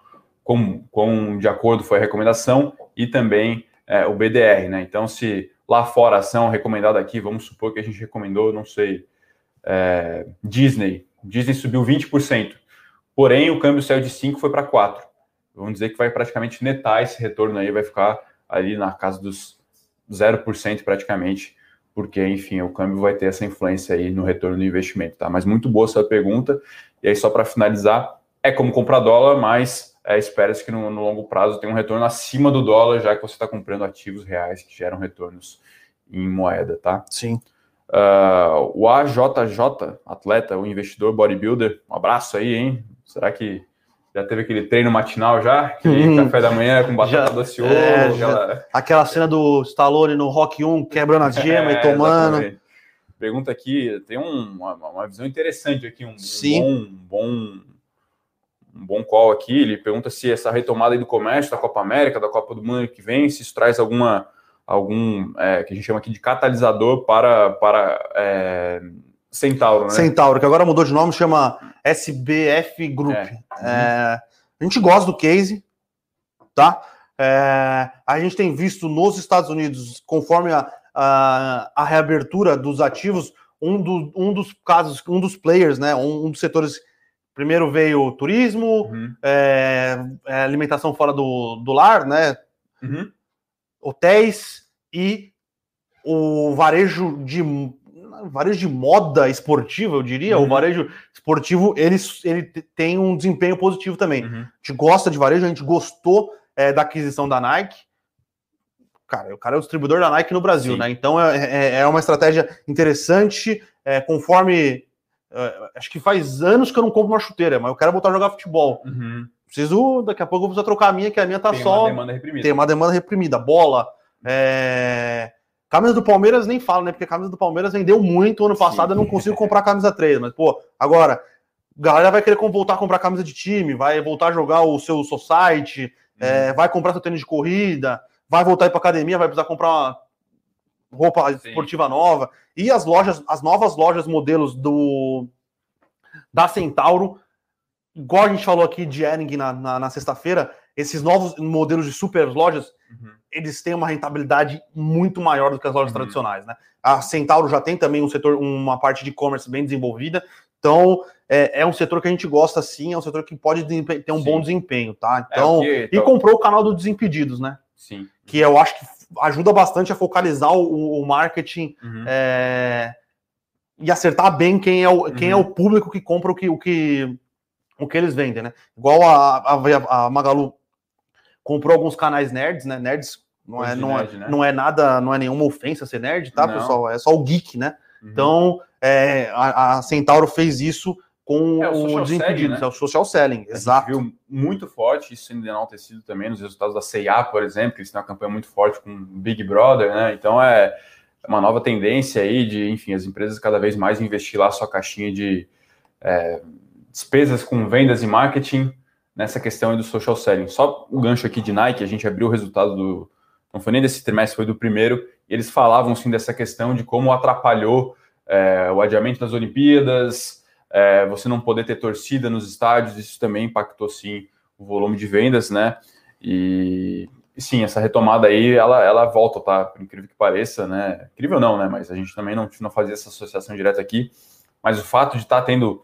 com, com de acordo foi a recomendação e também é, o BDR, né? Então, se lá fora a ação recomendada aqui, vamos supor que a gente recomendou, não sei, é, Disney, Disney subiu 20%, porém o câmbio saiu de 5 foi para 4. Vamos dizer que vai praticamente netar esse retorno aí, vai ficar ali na casa dos 0% praticamente porque, enfim, o câmbio vai ter essa influência aí no retorno do investimento, tá? Mas muito boa essa pergunta. E aí, só para finalizar, é como comprar dólar, mas é, espera-se que no, no, longo prazo tenha um retorno acima do dólar, já que você está comprando ativos reais que geram retornos em moeda, tá? Sim. Uh, o AJJ, atleta, o investidor bodybuilder, um abraço aí, hein? Será que já teve aquele treino matinal já? Hum, café da manhã com batata doce ovo? É, aquela... aquela... cena do Stallone no Rock 1, quebrando a gema é, e tomando. Exatamente. Pergunta aqui, tem um, uma, uma, visão interessante aqui, um, um bom, um bom um bom call aqui. Ele pergunta se essa retomada do comércio da Copa América, da Copa do Mundo que vem, se isso traz alguma algum é, que a gente chama aqui de catalisador para, para é, Centauro, né? Centauro, que agora mudou de nome, chama SBF Group. É. É, a gente gosta do case, tá? É, a gente tem visto nos Estados Unidos, conforme a, a, a reabertura dos ativos, um, do, um dos casos, um dos players, né? Um, um dos setores. Primeiro veio turismo, uhum. é, é alimentação fora do, do lar, né? Uhum. Hotéis e o varejo de varejo de moda esportiva, eu diria, uhum. o varejo esportivo, ele, ele tem um desempenho positivo também. Uhum. A gente gosta de varejo, a gente gostou é, da aquisição da Nike. Cara, o cara é o distribuidor da Nike no Brasil, Sim. né? Então é, é, é, uma estratégia interessante, é, conforme. É, acho que faz anos que eu não compro uma chuteira, mas eu quero voltar a jogar futebol. Uhum. Preciso, daqui a pouco eu vou precisar trocar a minha, que a minha tá tem só. Tem uma demanda reprimida. Tem uma demanda reprimida. Bola. É... Camisa do Palmeiras nem falo, né? Porque a camisa do Palmeiras vendeu muito ano passado, Sim. eu não consigo comprar camisa 3, mas, pô, agora, galera vai querer voltar a comprar camisa de time, vai voltar a jogar o seu society, hum. é, vai comprar seu tênis de corrida, vai voltar a ir pra academia, vai precisar comprar uma roupa Sim. esportiva nova. E as lojas, as novas lojas modelos do da Centauro, igual a gente falou aqui de Ering na, na, na sexta-feira, esses novos modelos de super lojas, uhum. eles têm uma rentabilidade muito maior do que as lojas uhum. tradicionais, né? A Centauro já tem também um setor, uma parte de e-commerce bem desenvolvida, então é, é, um setor que a gente gosta sim, é um setor que pode ter um sim. bom desempenho, tá? Então, é, okay, então... e comprou o canal do Desimpedidos, né? Sim. Que eu acho que ajuda bastante a focalizar o, o marketing uhum. é, e acertar bem quem é o, quem é o uhum. público que compra o que, o que, o que eles vendem, né? Igual a, a, a Magalu comprou alguns canais nerds, né? Nerds não é, não, é, nerd, é, né? não é nada, não é nenhuma ofensa ser nerd, tá, não. pessoal? É só o geek, né? Uhum. Então, é, a, a, Centauro fez isso com é, o, o Desimpedidos, né? é o social selling, exato. viu muito forte, isso sendo enaltecido também nos resultados da CIA, por exemplo, que eles têm uma campanha muito forte com Big Brother, né? Então, é uma nova tendência aí de, enfim, as empresas cada vez mais investir lá sua caixinha de é, despesas com vendas e marketing nessa questão do social selling. Só o gancho aqui de Nike, a gente abriu o resultado do. Não foi nem desse trimestre, foi do primeiro, e eles falavam sim dessa questão de como atrapalhou é, o adiamento das Olimpíadas, é, você não poder ter torcida nos estádios, isso também impactou sim o volume de vendas, né? E, e sim, essa retomada aí, ela, ela volta, tá? Por incrível que pareça, né? Incrível não, né? Mas a gente também não, não fazia essa associação direta aqui. Mas o fato de estar tá tendo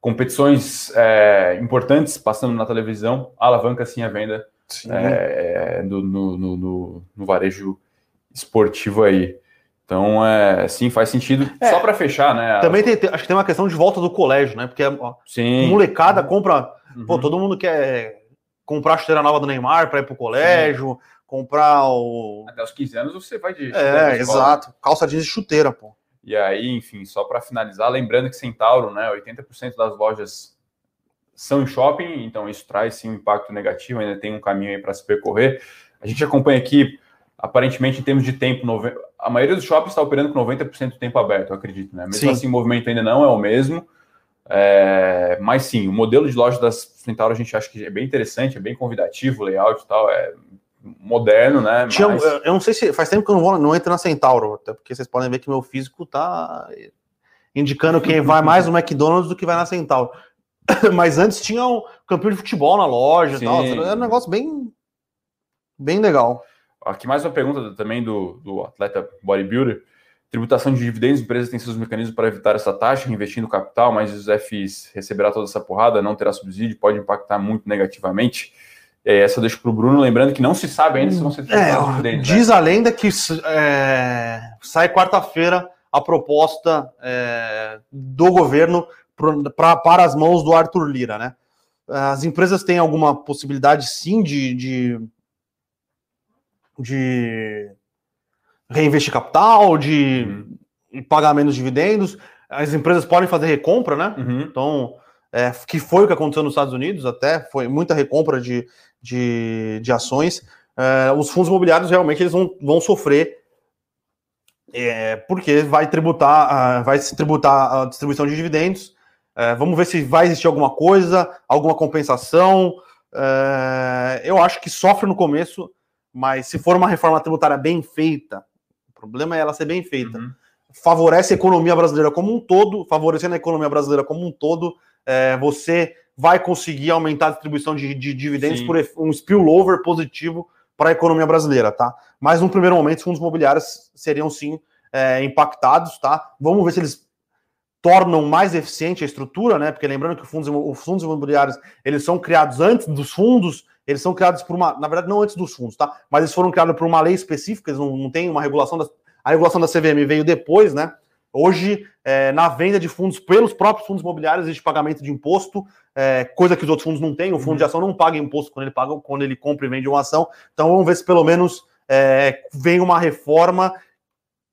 competições é, importantes passando na televisão, alavanca sim a venda é, é, do, no, no, no, no, varejo esportivo aí. Então, é, sim, faz sentido. É, Só para fechar, né? Também tem, acho que tem uma questão de volta do colégio, né? Porque sim. molecada compra. Uhum. Pô, todo mundo quer comprar a chuteira nova do Neymar para ir pro colégio, sim. comprar o. Até os 15 anos você vai de. É, exato. Calça jeans e chuteira, pô. E aí, enfim, só para finalizar, lembrando que Centauro, né, 80% das lojas são em shopping, então isso traz sim um impacto negativo, ainda tem um caminho aí para se percorrer. A gente acompanha aqui, aparentemente, em termos de tempo, a maioria dos shoppings está operando com 90% do tempo aberto, eu acredito, né? Mesmo sim. assim, o movimento ainda não é o mesmo. É, mas sim, o modelo de loja das Centauro a gente acha que é bem interessante, é bem convidativo, o layout e tal, é moderno, né? Tinha, mas... Eu não sei se faz tempo que eu não, vou, não entro na Centauro, até porque vocês podem ver que meu físico tá indicando quem vai mais no McDonald's do que vai na Centauro. Mas antes tinha um campeão de futebol na loja e tal. Era um negócio bem, bem legal. Aqui mais uma pergunta também do, do atleta bodybuilder. Tributação de dividendos, empresas têm seus mecanismos para evitar essa taxa, reinvestindo capital, mas os FIs receberá toda essa porrada, não terá subsídio, pode impactar muito negativamente. É, essa eu deixo para o Bruno, lembrando que não se sabe ainda se vão ser é, dividendos. Diz né? a lenda que é, sai quarta-feira a proposta é, do governo pra, para as mãos do Arthur Lira, né? As empresas têm alguma possibilidade, sim, de, de, de reinvestir capital, de, pagar menos dividendos, as empresas podem fazer recompra, né? Uhum. Então, é, que foi o que aconteceu nos Estados Unidos, até foi muita recompra de, de, de ações. É, os fundos imobiliários realmente eles vão, vão sofrer é, porque vai tributar, vai se tributar a distribuição de dividendos. É, vamos ver se vai existir alguma coisa, alguma compensação. Eu acho que sofre no começo, mas se for uma reforma tributária bem feita, o problema é ela ser bem feita. Uhum. Favorece a economia brasileira como um todo, favorecendo a economia brasileira como um todo, você vai conseguir aumentar a distribuição de, de dividendos Sim. por um spillover positivo para a economia brasileira, tá? Mas, num primeiro momento, os fundos imobiliários seriam sim é, impactados, tá? Vamos ver se eles tornam mais eficiente a estrutura, né? Porque lembrando que os fundos, os fundos imobiliários eles são criados antes dos fundos, eles são criados por uma, na verdade, não antes dos fundos, tá? Mas eles foram criados por uma lei específica, eles não, não tem uma regulação da, a regulação da CVM veio depois, né? Hoje, é, na venda de fundos pelos próprios fundos imobiliários, existe pagamento de imposto, é, coisa que os outros fundos não têm. O fundo Uhum. de ação não paga imposto quando ele paga, quando ele compra e vende uma ação. Então, vamos ver se pelo menos é, vem uma reforma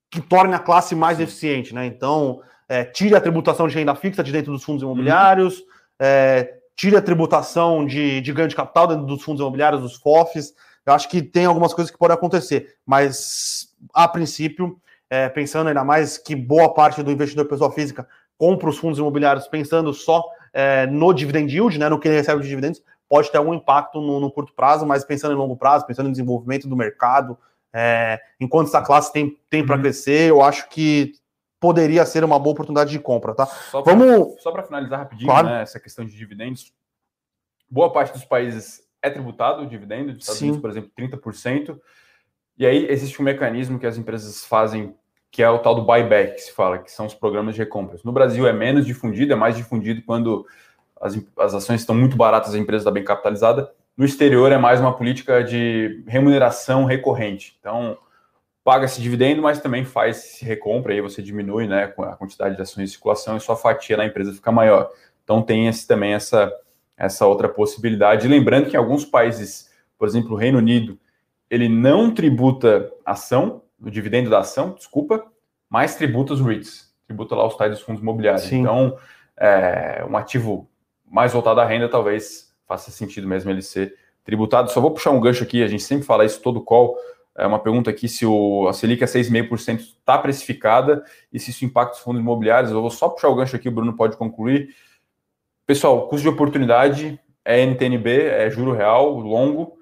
que torne a classe mais eficiente, né? Então, é, tire a tributação de renda fixa de dentro dos fundos imobiliários, é, tire a tributação de, de ganho de capital dentro dos fundos imobiliários, dos FOFs. Eu acho que tem algumas coisas que podem acontecer, mas a princípio, é, pensando ainda mais que boa parte do investidor pessoa física compra os fundos imobiliários pensando só é, no dividend yield, né, no que ele recebe de dividendos, pode ter algum impacto no, no curto prazo, mas pensando em longo prazo, pensando em desenvolvimento do mercado, é, enquanto essa classe tem, tem para Uhum. crescer, eu acho que poderia ser uma boa oportunidade de compra, tá? Só pra- Vamos. Só para finalizar rapidinho, Claro. né, essa questão de dividendos. Boa parte dos países é tributado o dividendo, dos Estados Sim. Unidos, por exemplo, 30%. E aí existe um mecanismo que as empresas fazem, que é o tal do buyback, que se fala, que são os programas de recompras. No Brasil é menos difundido, é mais difundido quando as, as ações estão muito baratas, a empresa está bem capitalizada. No exterior é mais uma política de remuneração recorrente. Então, paga-se dividendo, mas também faz-se recompra, aí você diminui né, a quantidade de ações em circulação e sua fatia na empresa fica maior. Então tem esse, também essa, essa outra possibilidade. Lembrando que em alguns países, por exemplo, o Reino Unido, ele não tributa ação, o dividendo da ação, desculpa, mas tributa os REITs, tributa lá os tais dos fundos imobiliários. Sim. Então, é, um ativo mais voltado à renda talvez faça sentido mesmo ele ser tributado. Só vou puxar um gancho aqui, a gente sempre fala isso todo call, é uma pergunta aqui se o, a Selic a 6,5% está precificada e se isso impacta os fundos imobiliários. Eu vou só puxar o gancho aqui, o Bruno pode concluir. Pessoal, custo de oportunidade é NTNB, é juro real, longo,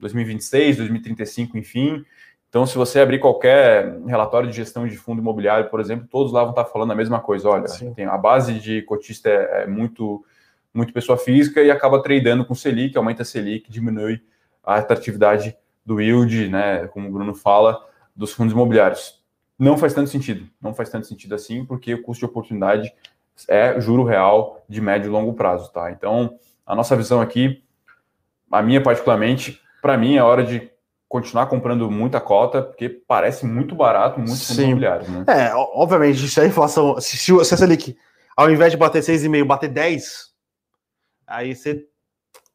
2026, 2035, enfim. Então, se você abrir qualquer relatório de gestão de fundo imobiliário, por exemplo, todos lá vão estar falando a mesma coisa. Olha, tem, a base de cotista é, é muito, muito pessoa física e acaba tradando com Selic, aumenta a Selic, diminui a atratividade do yield, né, como o Bruno fala, dos fundos imobiliários. Não faz tanto sentido, não faz tanto sentido assim, porque o custo de oportunidade é juro real de médio e longo prazo, tá? Então, a nossa visão aqui, a minha particularmente, para mim é hora de continuar comprando muita cota, porque parece muito barato, muito fundos Sim. imobiliários, né? É, obviamente, se a inflação. Se, se, se a Selic, ao invés de bater 6,5, bater 10, aí você,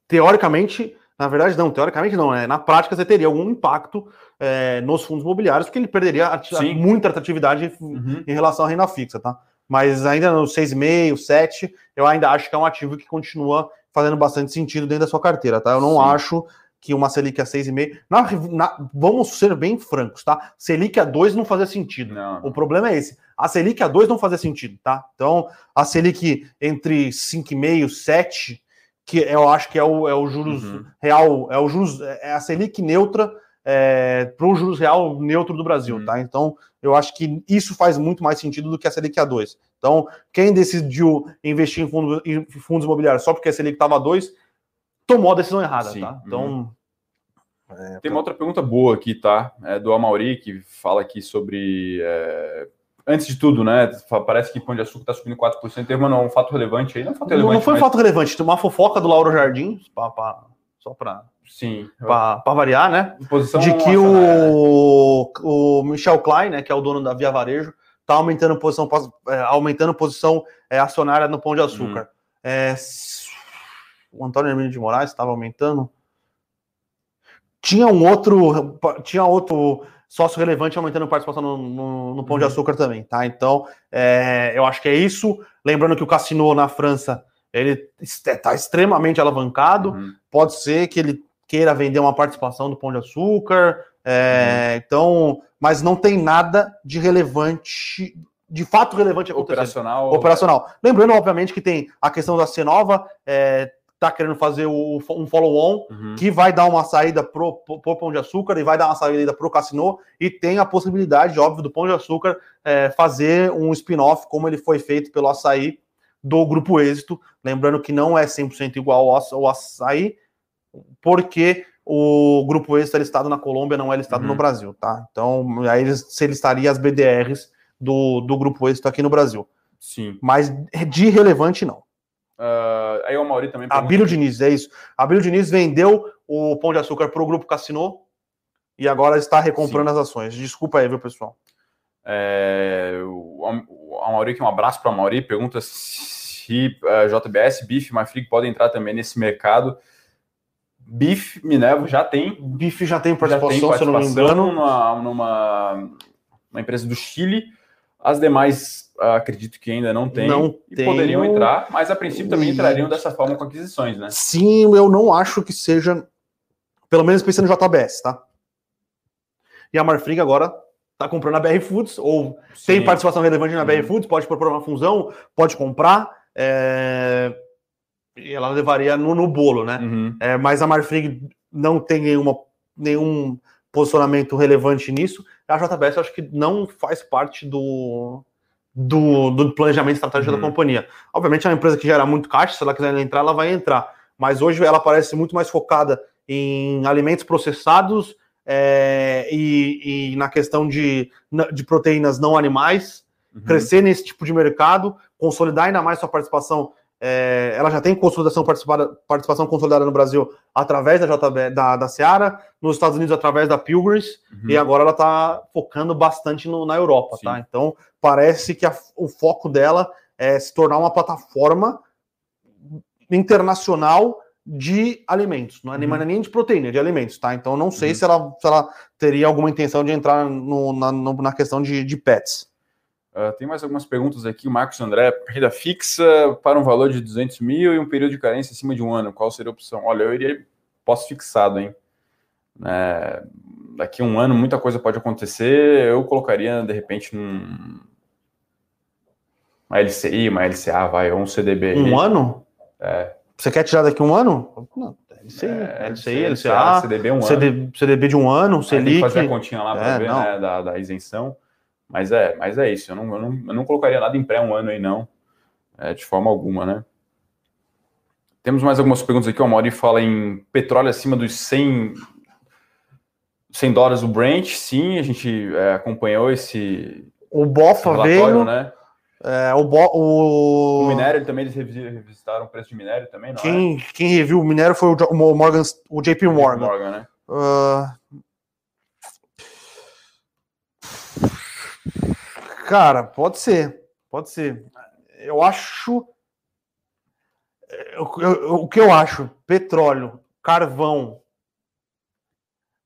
teoricamente, na verdade, não, teoricamente não, né? Na prática, você teria algum impacto é, nos fundos imobiliários, porque ele perderia ati- Sim. muita atratividade Uhum. em relação à renda fixa, tá? Mas ainda no 6,5, 7, eu ainda acho que é um ativo que continua fazendo bastante sentido dentro da sua carteira, tá? Eu não Sim. acho que uma Selic a 6,5. Na, na, vamos ser bem francos, tá? Selic a 2 não fazia sentido. Não, O problema é esse. A Selic a 2 não fazia sentido, tá? Então, a Selic entre 5,5 e 7, que eu acho que é o, é o juros Uhum. real, é o juros, é a Selic neutra é, para o juros real neutro do Brasil, Uhum. tá? Então, eu acho que isso faz muito mais sentido do que a Selic a 2. Então, quem decidiu investir em fundos, em fundos imobiliários só porque a Selic estava a 2, tomou a decisão errada, Sim. tá? Então, Tem uma outra pergunta boa aqui, tá? É do Amauri, que fala aqui sobre. é, Antes de tudo, né? Parece que Pão de Açúcar está subindo 4%. Teve mano, um fato relevante aí. Não é um fato não, relevante. não foi um mas- fato relevante. Tem uma fofoca do Lauro Jardim, pra- pra- só para Sim. variar, né? Posição de que acionária. o, o Michel Klein, né, que é o dono da Via Varejo, está aumentando posição, pos- é, aumentando posição é, acionária no Pão de Açúcar. É, s- o Antônio Hermínio de Moraes estava aumentando. Tinha um outro, tinha outro sócio relevante aumentando participação no, no, no Pão de Uhum. Açúcar também, tá? Então, é, eu acho que é isso. Lembrando que o Cassino na França, ele está extremamente alavancado. Uhum. Pode ser que ele queira vender uma participação do Pão de Açúcar. é, Uhum. Então, mas não tem nada de relevante, de fato relevante acontecendo Operacional. operacional. Lembrando, obviamente, que tem a questão da Cenova, é, tá querendo fazer o, um follow-on, Uhum. que vai dar uma saída pro, pro, Pão de Açúcar e vai dar uma saída pro Cassino, e tem a possibilidade, óbvio, do Pão de Açúcar é, fazer um spin-off, como ele foi feito pelo Açaí do Grupo Êxito. Lembrando que não é 100% igual ao, aç- ao Açaí, porque o Grupo Êxito é listado na Colômbia, não é listado Uhum. no Brasil, tá? Então, aí eles- se listaria as BDRs do, do Grupo Êxito aqui no Brasil. Sim. Mas de relevante, não. Ah, aí o Mauri também Abílio Diniz, é isso. Abílio Diniz vendeu o Pão de Açúcar para o Grupo Cassino e agora está recomprando as ações. Desculpa aí, viu, pessoal? É, o, o Amauri, que um abraço para o Amauri, pergunta se eh, JBS, BIF, Marfrig podem entrar também nesse mercado. BIF, Minerva já tem, Bife já tem já participação, tem se eu não me participação engano. numa, numa, numa empresa do Chile. As demais, acredito que ainda não tem. Não e tem. poderiam entrar, mas a princípio também entrariam dessa forma com aquisições, né? Sim, eu não acho que seja, pelo menos pensando em JBS, tá? E a Marfrig agora está comprando a BR Foods, ou tem Sim. participação relevante na BR. Foods, pode propor uma fusão, pode comprar, é, e ela levaria no, no bolo, né? Uhum. É, mas a Marfrig não tem nenhuma, nenhum posicionamento relevante nisso. A JBS eu acho que não faz parte do, do, do planejamento estratégico Uhum. da companhia. Obviamente é uma empresa que gera muito caixa, se ela quiser entrar, ela vai entrar. Mas hoje ela parece muito mais focada em alimentos processados é, e, e na questão de, de proteínas não animais Uhum. crescer nesse tipo de mercado, consolidar ainda mais sua participação. É, ela já tem consolidação participada- participação consolidada no Brasil através da JB, da, da Seara, nos Estados Unidos através da Pilgrims, Uhum. e agora ela está focando bastante no- na Europa, Sim. tá? Então parece que a- o foco dela é se tornar uma plataforma internacional de alimentos, não é nem, Uhum. nem de proteína, é de alimentos, tá? Então não sei Uhum. se, ela, se ela teria alguma intenção de entrar no- na, no- na questão de, de pets. Ah, tem mais algumas perguntas aqui. O Marcos André, renda fixa para um valor de 200 mil e um período de carência acima de um ano. Qual seria a opção? Olha, eu iria pós-fixado, hein? É, daqui a um ano muita coisa pode acontecer. Eu colocaria, de repente, num, uma LCI, uma LCA, vai, ou um CDB. aí. Um ano? É. Você quer tirar daqui um ano? Não, LCI, É, LCI, LCA, CDB um ano. CD, CDB de um ano, Aí tem que Selic. fazer a continha lá para É, ver, né, da, da isenção. Mas é, mas é isso. Eu não, eu, não, eu não colocaria nada em pré um ano aí, não. É, de forma alguma, né? Temos mais algumas perguntas aqui. O Mauri fala em petróleo acima dos 100, 100 dólares o Brent. Sim, a gente é, acompanhou esse O Bofa relatório, veio. né? é, o, Bo, o, O minério também, eles revi- revistaram o preço de minério também, não é? quem, quem reviu o minério foi o, Jo- o Morgan, o JP Morgan. Morgan, né? Ah, Cara, pode ser. Pode ser. Eu acho. eu- eu- o que eu acho? Petróleo, carvão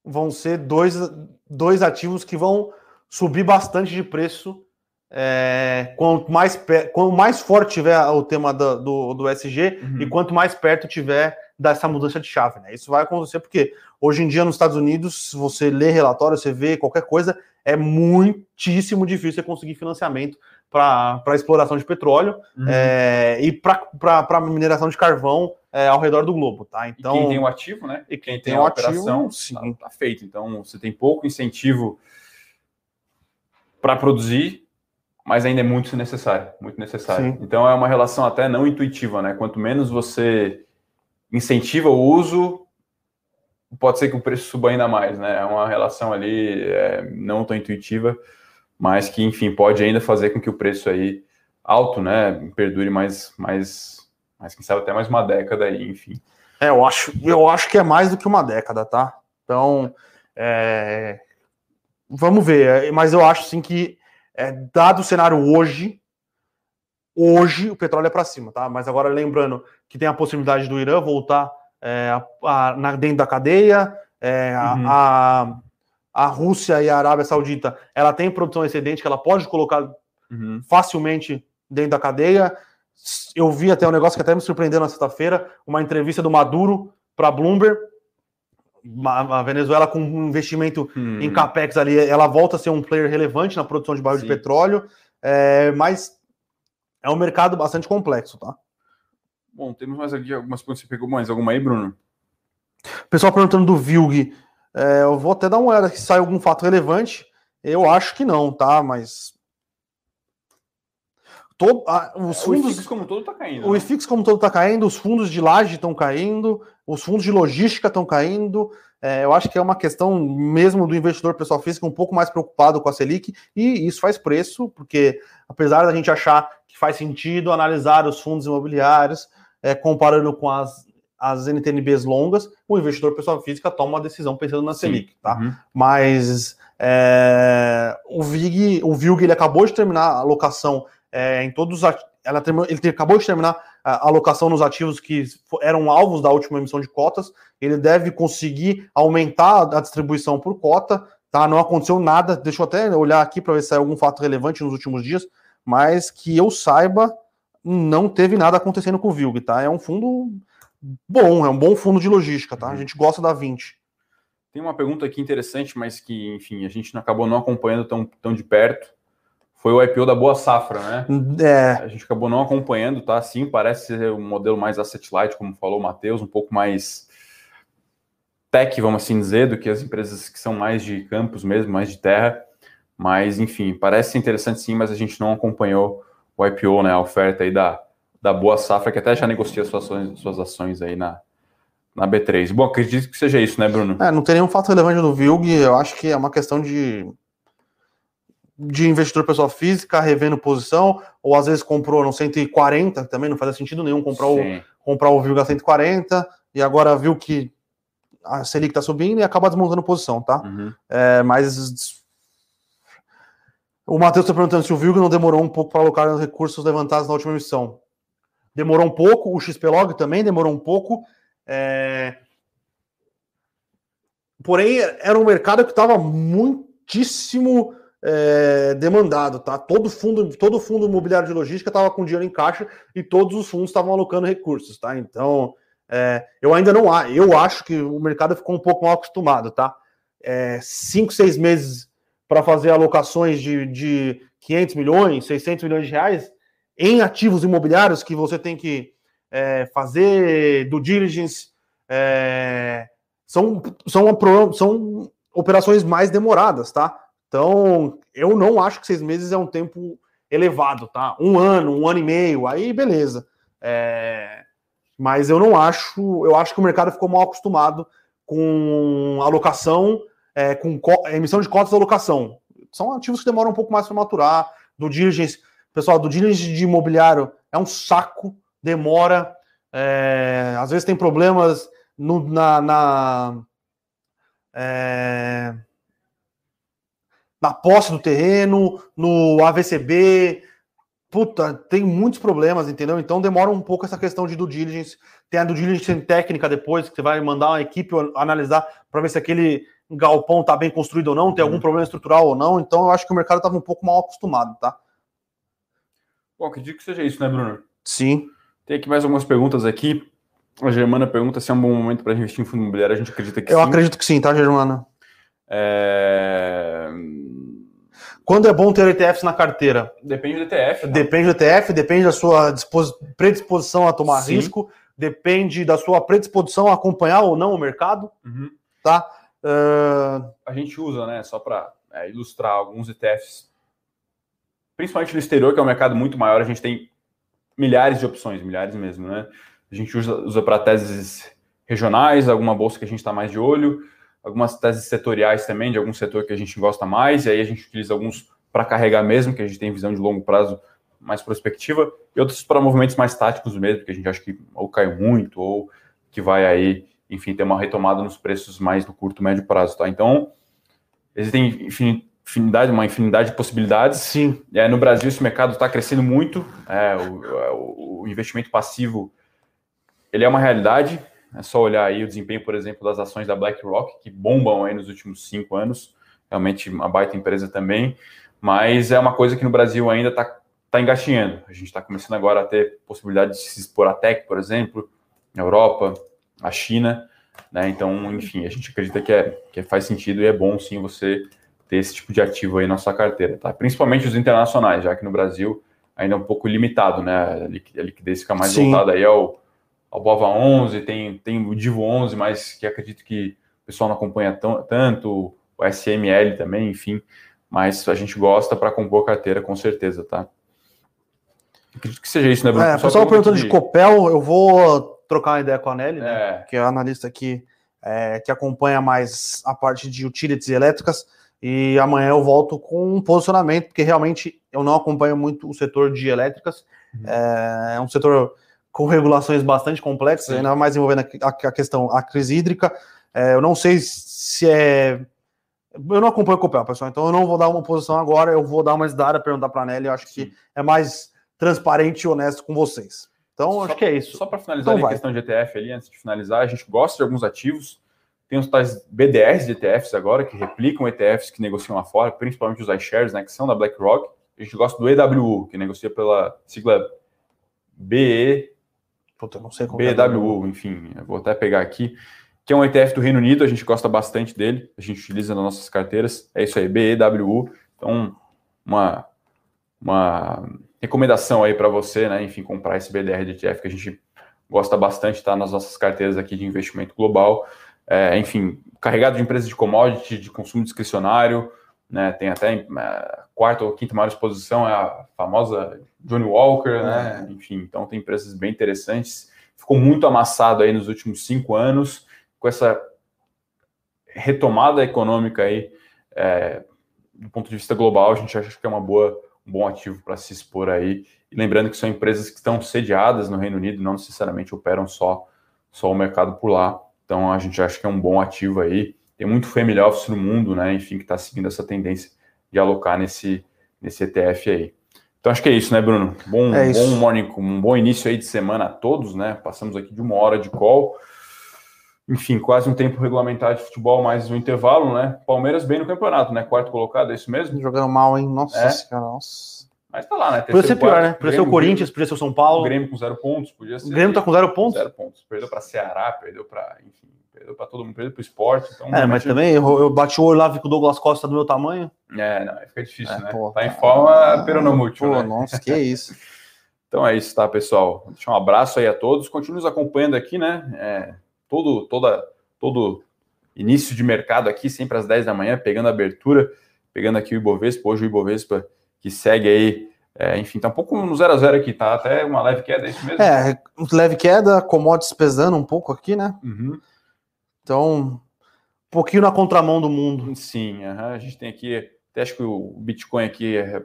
vão ser dois, dois ativos que vão subir bastante de preço. é, quanto, mais, quanto mais forte tiver o tema da- do, do SG Uhum. e quanto mais perto tiver dessa mudança de chave. Né? Isso vai acontecer porque hoje em dia nos Estados Unidos, você lê relatório, você vê qualquer coisa, é muitíssimo difícil você conseguir financiamento para exploração de petróleo Uhum. é, e para mineração de carvão é, ao redor do globo. Tá? E Então, quem tem o ativo, né? e Quem tem, tem a operação, sim. tá, tá feito. Então, você tem pouco incentivo para produzir, mas ainda é muito necessário, muito necessário. Sim. Então, é uma relação até não intuitiva, né? Quanto menos você incentiva o uso, pode ser que o preço suba ainda mais, né? É uma relação ali é, não tão intuitiva, mas que, enfim, pode ainda fazer com que o preço aí alto, né, perdure mais, mais, mais quem sabe até mais uma década aí, enfim. É, eu acho, eu acho que é mais do que uma década, tá? Então, é, vamos ver. é, Mas eu acho sim que, é, dado o cenário hoje, hoje o petróleo é para cima, tá? Mas agora lembrando que tem a possibilidade do Irã voltar é, a- na- dentro da cadeia, é, a- Uhum. a- a Rússia e a Arábia Saudita, ela tem produção excedente que ela pode colocar uhum. facilmente dentro da cadeia. Eu vi até um negócio que até me surpreendeu na sexta-feira, uma entrevista do Maduro para Bloomberg. A Venezuela com um investimento hum. em capex ali, ela volta a ser um player relevante na produção de barril de petróleo, é, mas é um mercado bastante complexo, tá? Bom, temos mais aqui algumas perguntas. Você pegou mais alguma aí, Bruno? Pessoal perguntando do Vilg. É, eu vou até dar uma olhada se sai algum fato relevante. Eu acho que não, tá? Mas Todo, os fundos, o IFIX como todo está caindo. O né? IFIX como todo está caindo, os fundos de laje estão caindo, os fundos de logística estão caindo. É, eu acho que é uma questão mesmo do investidor pessoal físico um pouco mais preocupado com a Selic, e isso faz preço, porque apesar da gente achar que faz sentido analisar os fundos imobiliários é, comparando com as, as NTNBs longas, o investidor pessoa física toma uma decisão pensando na Selic, tá? Uhum. Mas é, o VIG, o VIG ele acabou de terminar a alocação é, em todos os ela terminou, ele acabou de terminar a alocação nos ativos que eram alvos da última emissão de cotas. Ele deve conseguir aumentar a distribuição por cota. Tá? Não aconteceu nada. Deixa eu até olhar aqui para ver se saiu algum fato relevante nos últimos dias. Mas que eu saiba, não teve nada acontecendo com o Vilg. Tá? É um fundo bom, é um bom fundo de logística. Tá? A gente gosta da 20. Tem uma pergunta aqui interessante, mas que, enfim, a gente acabou não acompanhando tão, tão de perto foi o IPO da Boa Safra, né? É. A gente acabou não acompanhando, tá? Sim, parece ser um modelo mais asset light, como falou o Matheus, um pouco mais tech, vamos assim dizer, do que as empresas que são mais de campos mesmo, mais de terra. Mas, enfim, parece interessante sim, mas a gente não acompanhou o IPO, né? A oferta aí da, da Boa Safra, que até já negocia suas ações, suas ações aí na, na B3. Bom, acredito que seja isso, né, Bruno? É, não tem nenhum fato relevante no VILG, eu acho que é uma questão de de investidor pessoa física revendo posição, ou às vezes comprou no 140, também não fazia sentido nenhum comprar Sim. o comprar o Vilga 140 e agora viu que a Selic está subindo e acaba desmontando posição, tá? Uhum. É, mas o Matheus está perguntando se o Vilga não demorou um pouco para alocar os recursos levantados na última emissão. Demorou um pouco, o XPlog também demorou um pouco. É... Porém, era um mercado que estava muitíssimo é, demandado, tá? Todo fundo, todo fundo imobiliário de logística estava com dinheiro em caixa e todos os fundos estavam alocando recursos, tá? Então, é, eu ainda não há, eu acho que o mercado ficou um pouco mal acostumado, tá? É, cinco, seis meses para fazer alocações de, de 500 milhões, 600 milhões de reais em ativos imobiliários que você tem que é, fazer do diligence, é, são, são, são operações mais demoradas, tá? Então, eu não acho que seis meses é um tempo elevado, tá? Um ano, um ano e meio, aí beleza. É... Mas eu não acho, eu acho que o mercado ficou mal acostumado com alocação, é, com emissão de cotas de alocação. São ativos que demoram um pouco mais para maturar. Do diligence, pessoal, do diligence de imobiliário é um saco, demora. É, às vezes tem problemas no, na, na é, na posse do terreno, no AVCB. Puta, tem muitos problemas, entendeu? Então demora um pouco essa questão de due diligence. Tem a due diligence técnica depois, que você vai mandar uma equipe analisar para ver se aquele galpão está bem construído ou não, tem algum uhum. problema estrutural ou não. Então eu acho que o mercado estava um pouco mal acostumado, tá? Bom, acredito que seja isso, né, Bruno? Sim. Tem aqui mais algumas perguntas aqui. A Germana pergunta se é um bom momento para investir em fundo imobiliário. A gente acredita que eu sim. Eu acredito que sim, tá, Germana? É... Quando é bom ter ETFs na carteira? Depende do ETF. Tá? Depende do ETF, depende da sua predisposição a tomar Sim. risco, depende da sua predisposição a acompanhar ou não o mercado. Uhum. Tá? Uh... A gente usa, né, só para é, ilustrar alguns ETFs, principalmente no exterior, que é um mercado muito maior, a gente tem milhares de opções, milhares mesmo, né? A gente usa, usa para teses regionais, alguma bolsa que a gente está mais de olho, algumas teses setoriais também, de algum setor que a gente gosta mais, e aí a gente utiliza alguns para carregar mesmo, que a gente tem visão de longo prazo mais prospectiva, e outros para movimentos mais táticos mesmo, que a gente acha que ou caiu muito, ou que vai aí, enfim, ter uma retomada nos preços mais do curto, médio prazo, tá? Então, existem infinidade, uma infinidade de possibilidades. Sim. É, no Brasil, esse mercado está crescendo muito, é, o, o investimento passivo, ele é uma realidade, é só olhar aí o desempenho, por exemplo, das ações da BlackRock, que bombam aí nos últimos cinco anos. realmente uma baita empresa também, mas é uma coisa que no Brasil ainda está tá engatinhando. A gente está começando agora a ter possibilidade de se expor a tech, por exemplo, na Europa, a China, né? Então, enfim, a gente acredita que, é, que faz sentido e é bom sim você ter esse tipo de ativo aí na sua carteira, tá? Principalmente os internacionais, já que no Brasil ainda é um pouco limitado, né? A liquidez fica mais sim. voltada aí ao, ao BOVA 11, tem, tem o Divo 11, mas que acredito que o pessoal não acompanha tão, tanto, o SML também, enfim, mas a gente gosta para compor carteira com certeza, tá? Acredito que seja isso, né, Bruno? É, pessoal perguntando de... de Copel, eu vou trocar uma ideia com a Nelly, né, é. que é a analista aqui é, que acompanha mais a parte de utilities elétricas. E amanhã eu volto com um posicionamento, porque realmente eu não acompanho muito o setor de elétricas. Uhum. É, é, um setor com regulações bastante complexas, Sim. ainda mais envolvendo a, a, questão, a crise hídrica. É, eu não sei se é. Eu não acompanho o Copel, pessoal, então eu não vou dar uma posição agora, eu vou dar uma estudada, perguntar para a Nelly, eu acho Sim. que é mais transparente e honesto com vocês. Então, só, acho que é isso. Só para finalizar então, a questão de ETF ali, antes de finalizar, a gente gosta de alguns ativos. Tem os tais BDRs de ETFs agora, que replicam ETFs que negociam lá fora, principalmente os iShares, né, que são da BlackRock. A gente gosta do EWU, que negocia pela sigla BE. Puta, não sei BWU, é enfim, vou até pegar aqui. Que é um ETF do Reino Unido, a gente gosta bastante dele, a gente utiliza nas nossas carteiras. É isso aí, BEWU. Então, uma, uma recomendação aí para você, né? Enfim, comprar esse BDR de ETF que a gente gosta bastante, está nas nossas carteiras aqui de investimento global. É, enfim, carregado de empresas de commodity, de consumo discricionário, né? Tem até é, quarta ou quinta maior exposição, é a famosa Johnny Walker, né? Enfim, então tem empresas bem interessantes. Ficou muito amassado aí nos últimos cinco anos, com essa retomada econômica aí, é, do ponto de vista global, a gente acha que é uma boa um bom ativo para se expor aí. E lembrando que são empresas que estão sediadas no Reino Unido, não necessariamente operam só, só o mercado por lá. Então a gente acha que é um bom ativo aí. Tem muito family office no mundo, né? Enfim, que está seguindo essa tendência de alocar nesse, nesse ETF aí. Então acho que é isso, né, Bruno? Bom, é bom morning, um bom início aí de semana a todos, né? Passamos aqui de uma hora de call. Enfim, quase um tempo regulamentar de futebol, mais um intervalo, né? Palmeiras bem no campeonato, né? Quarto colocado, é isso mesmo? Jogando mal, hein? Nossa é. senhora, nossa. Mas tá lá, né? Podia ser pior, né? Podia ser o Corinthians, podia ser o São Paulo. O Grêmio com zero pontos, podia ser. O Grêmio tá com zero pontos? Zero pontos. Perdeu para Ceará, perdeu para, enfim, perdeu para todo mundo, perdeu para o esporte. Então, é, mas também eu, eu, bati o olho lá, vi que o Douglas Costa do meu tamanho. É, não, fica difícil, é, né? Pô, tá em forma peronomútil, pô, né? Nossa, que isso. então é isso, tá, pessoal? Deixa um abraço aí a todos. Continue nos acompanhando aqui, né? É, todo, toda todo início de mercado aqui, sempre às 10 da manhã, pegando a abertura, pegando aqui o Ibovespa, hoje o Ibovespa que segue aí, é, enfim, tá um pouco no 0 a 0 aqui, tá até uma leve queda, é isso mesmo? É, leve queda, commodities pesando um pouco aqui, né? Uhum. Então, um pouquinho na contramão do mundo. Sim, uhum. a gente tem aqui, até acho que o Bitcoin aqui é, é,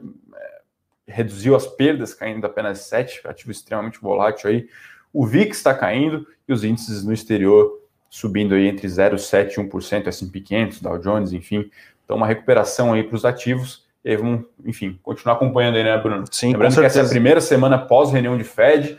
reduziu as perdas, caindo apenas 7, ativo extremamente volátil aí. O VIX está caindo e os índices no exterior subindo aí entre 0,7% e 1%, S&P 500, Dow Jones, enfim. Então, uma recuperação aí para os ativos. E aí vamos, enfim, continuar acompanhando aí, né, Bruno? Sim, Lembrando que essa é a primeira semana pós-reunião de Fed.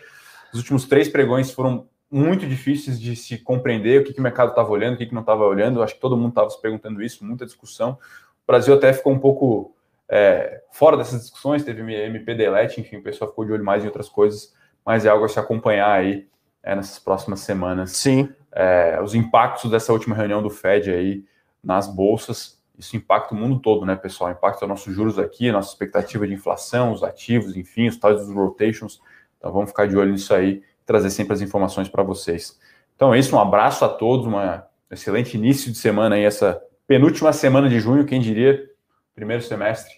Os últimos três pregões foram muito difíceis de se compreender o que, que o mercado estava olhando, o que, que não estava olhando. Acho que todo mundo estava se perguntando isso, muita discussão. O Brasil até ficou um pouco é, fora dessas discussões, teve MP delete, enfim, o pessoal ficou de olho mais em outras coisas, mas é algo a se acompanhar aí é, nessas próximas semanas. Sim é, os impactos dessa última reunião do Fed aí nas bolsas. Isso impacta o mundo todo, né, pessoal? Impacta nossos juros aqui, nossa expectativa de inflação, os ativos, enfim, os tais dos rotations. Então vamos ficar de olho nisso aí, trazer sempre as informações para vocês. Então é isso, um abraço a todos, um excelente início de semana aí, essa penúltima semana de junho, quem diria, primeiro semestre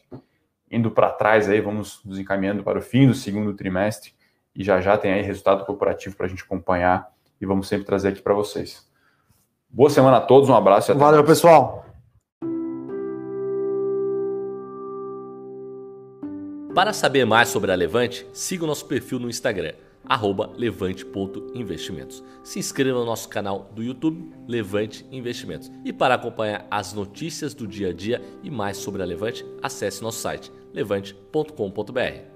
indo para trás aí, vamos nos encaminhando para o fim do segundo trimestre e já já tem aí resultado corporativo para a gente acompanhar e vamos sempre trazer aqui para vocês. Boa semana a todos, um abraço e até Valeu, mais. pessoal. Para saber mais sobre a Levante, siga o nosso perfil no Instagram, levante.investimentos. Se inscreva no nosso canal do YouTube, Levante Investimentos. E para acompanhar as notícias do dia a dia e mais sobre a Levante, acesse nosso site levante.com.br.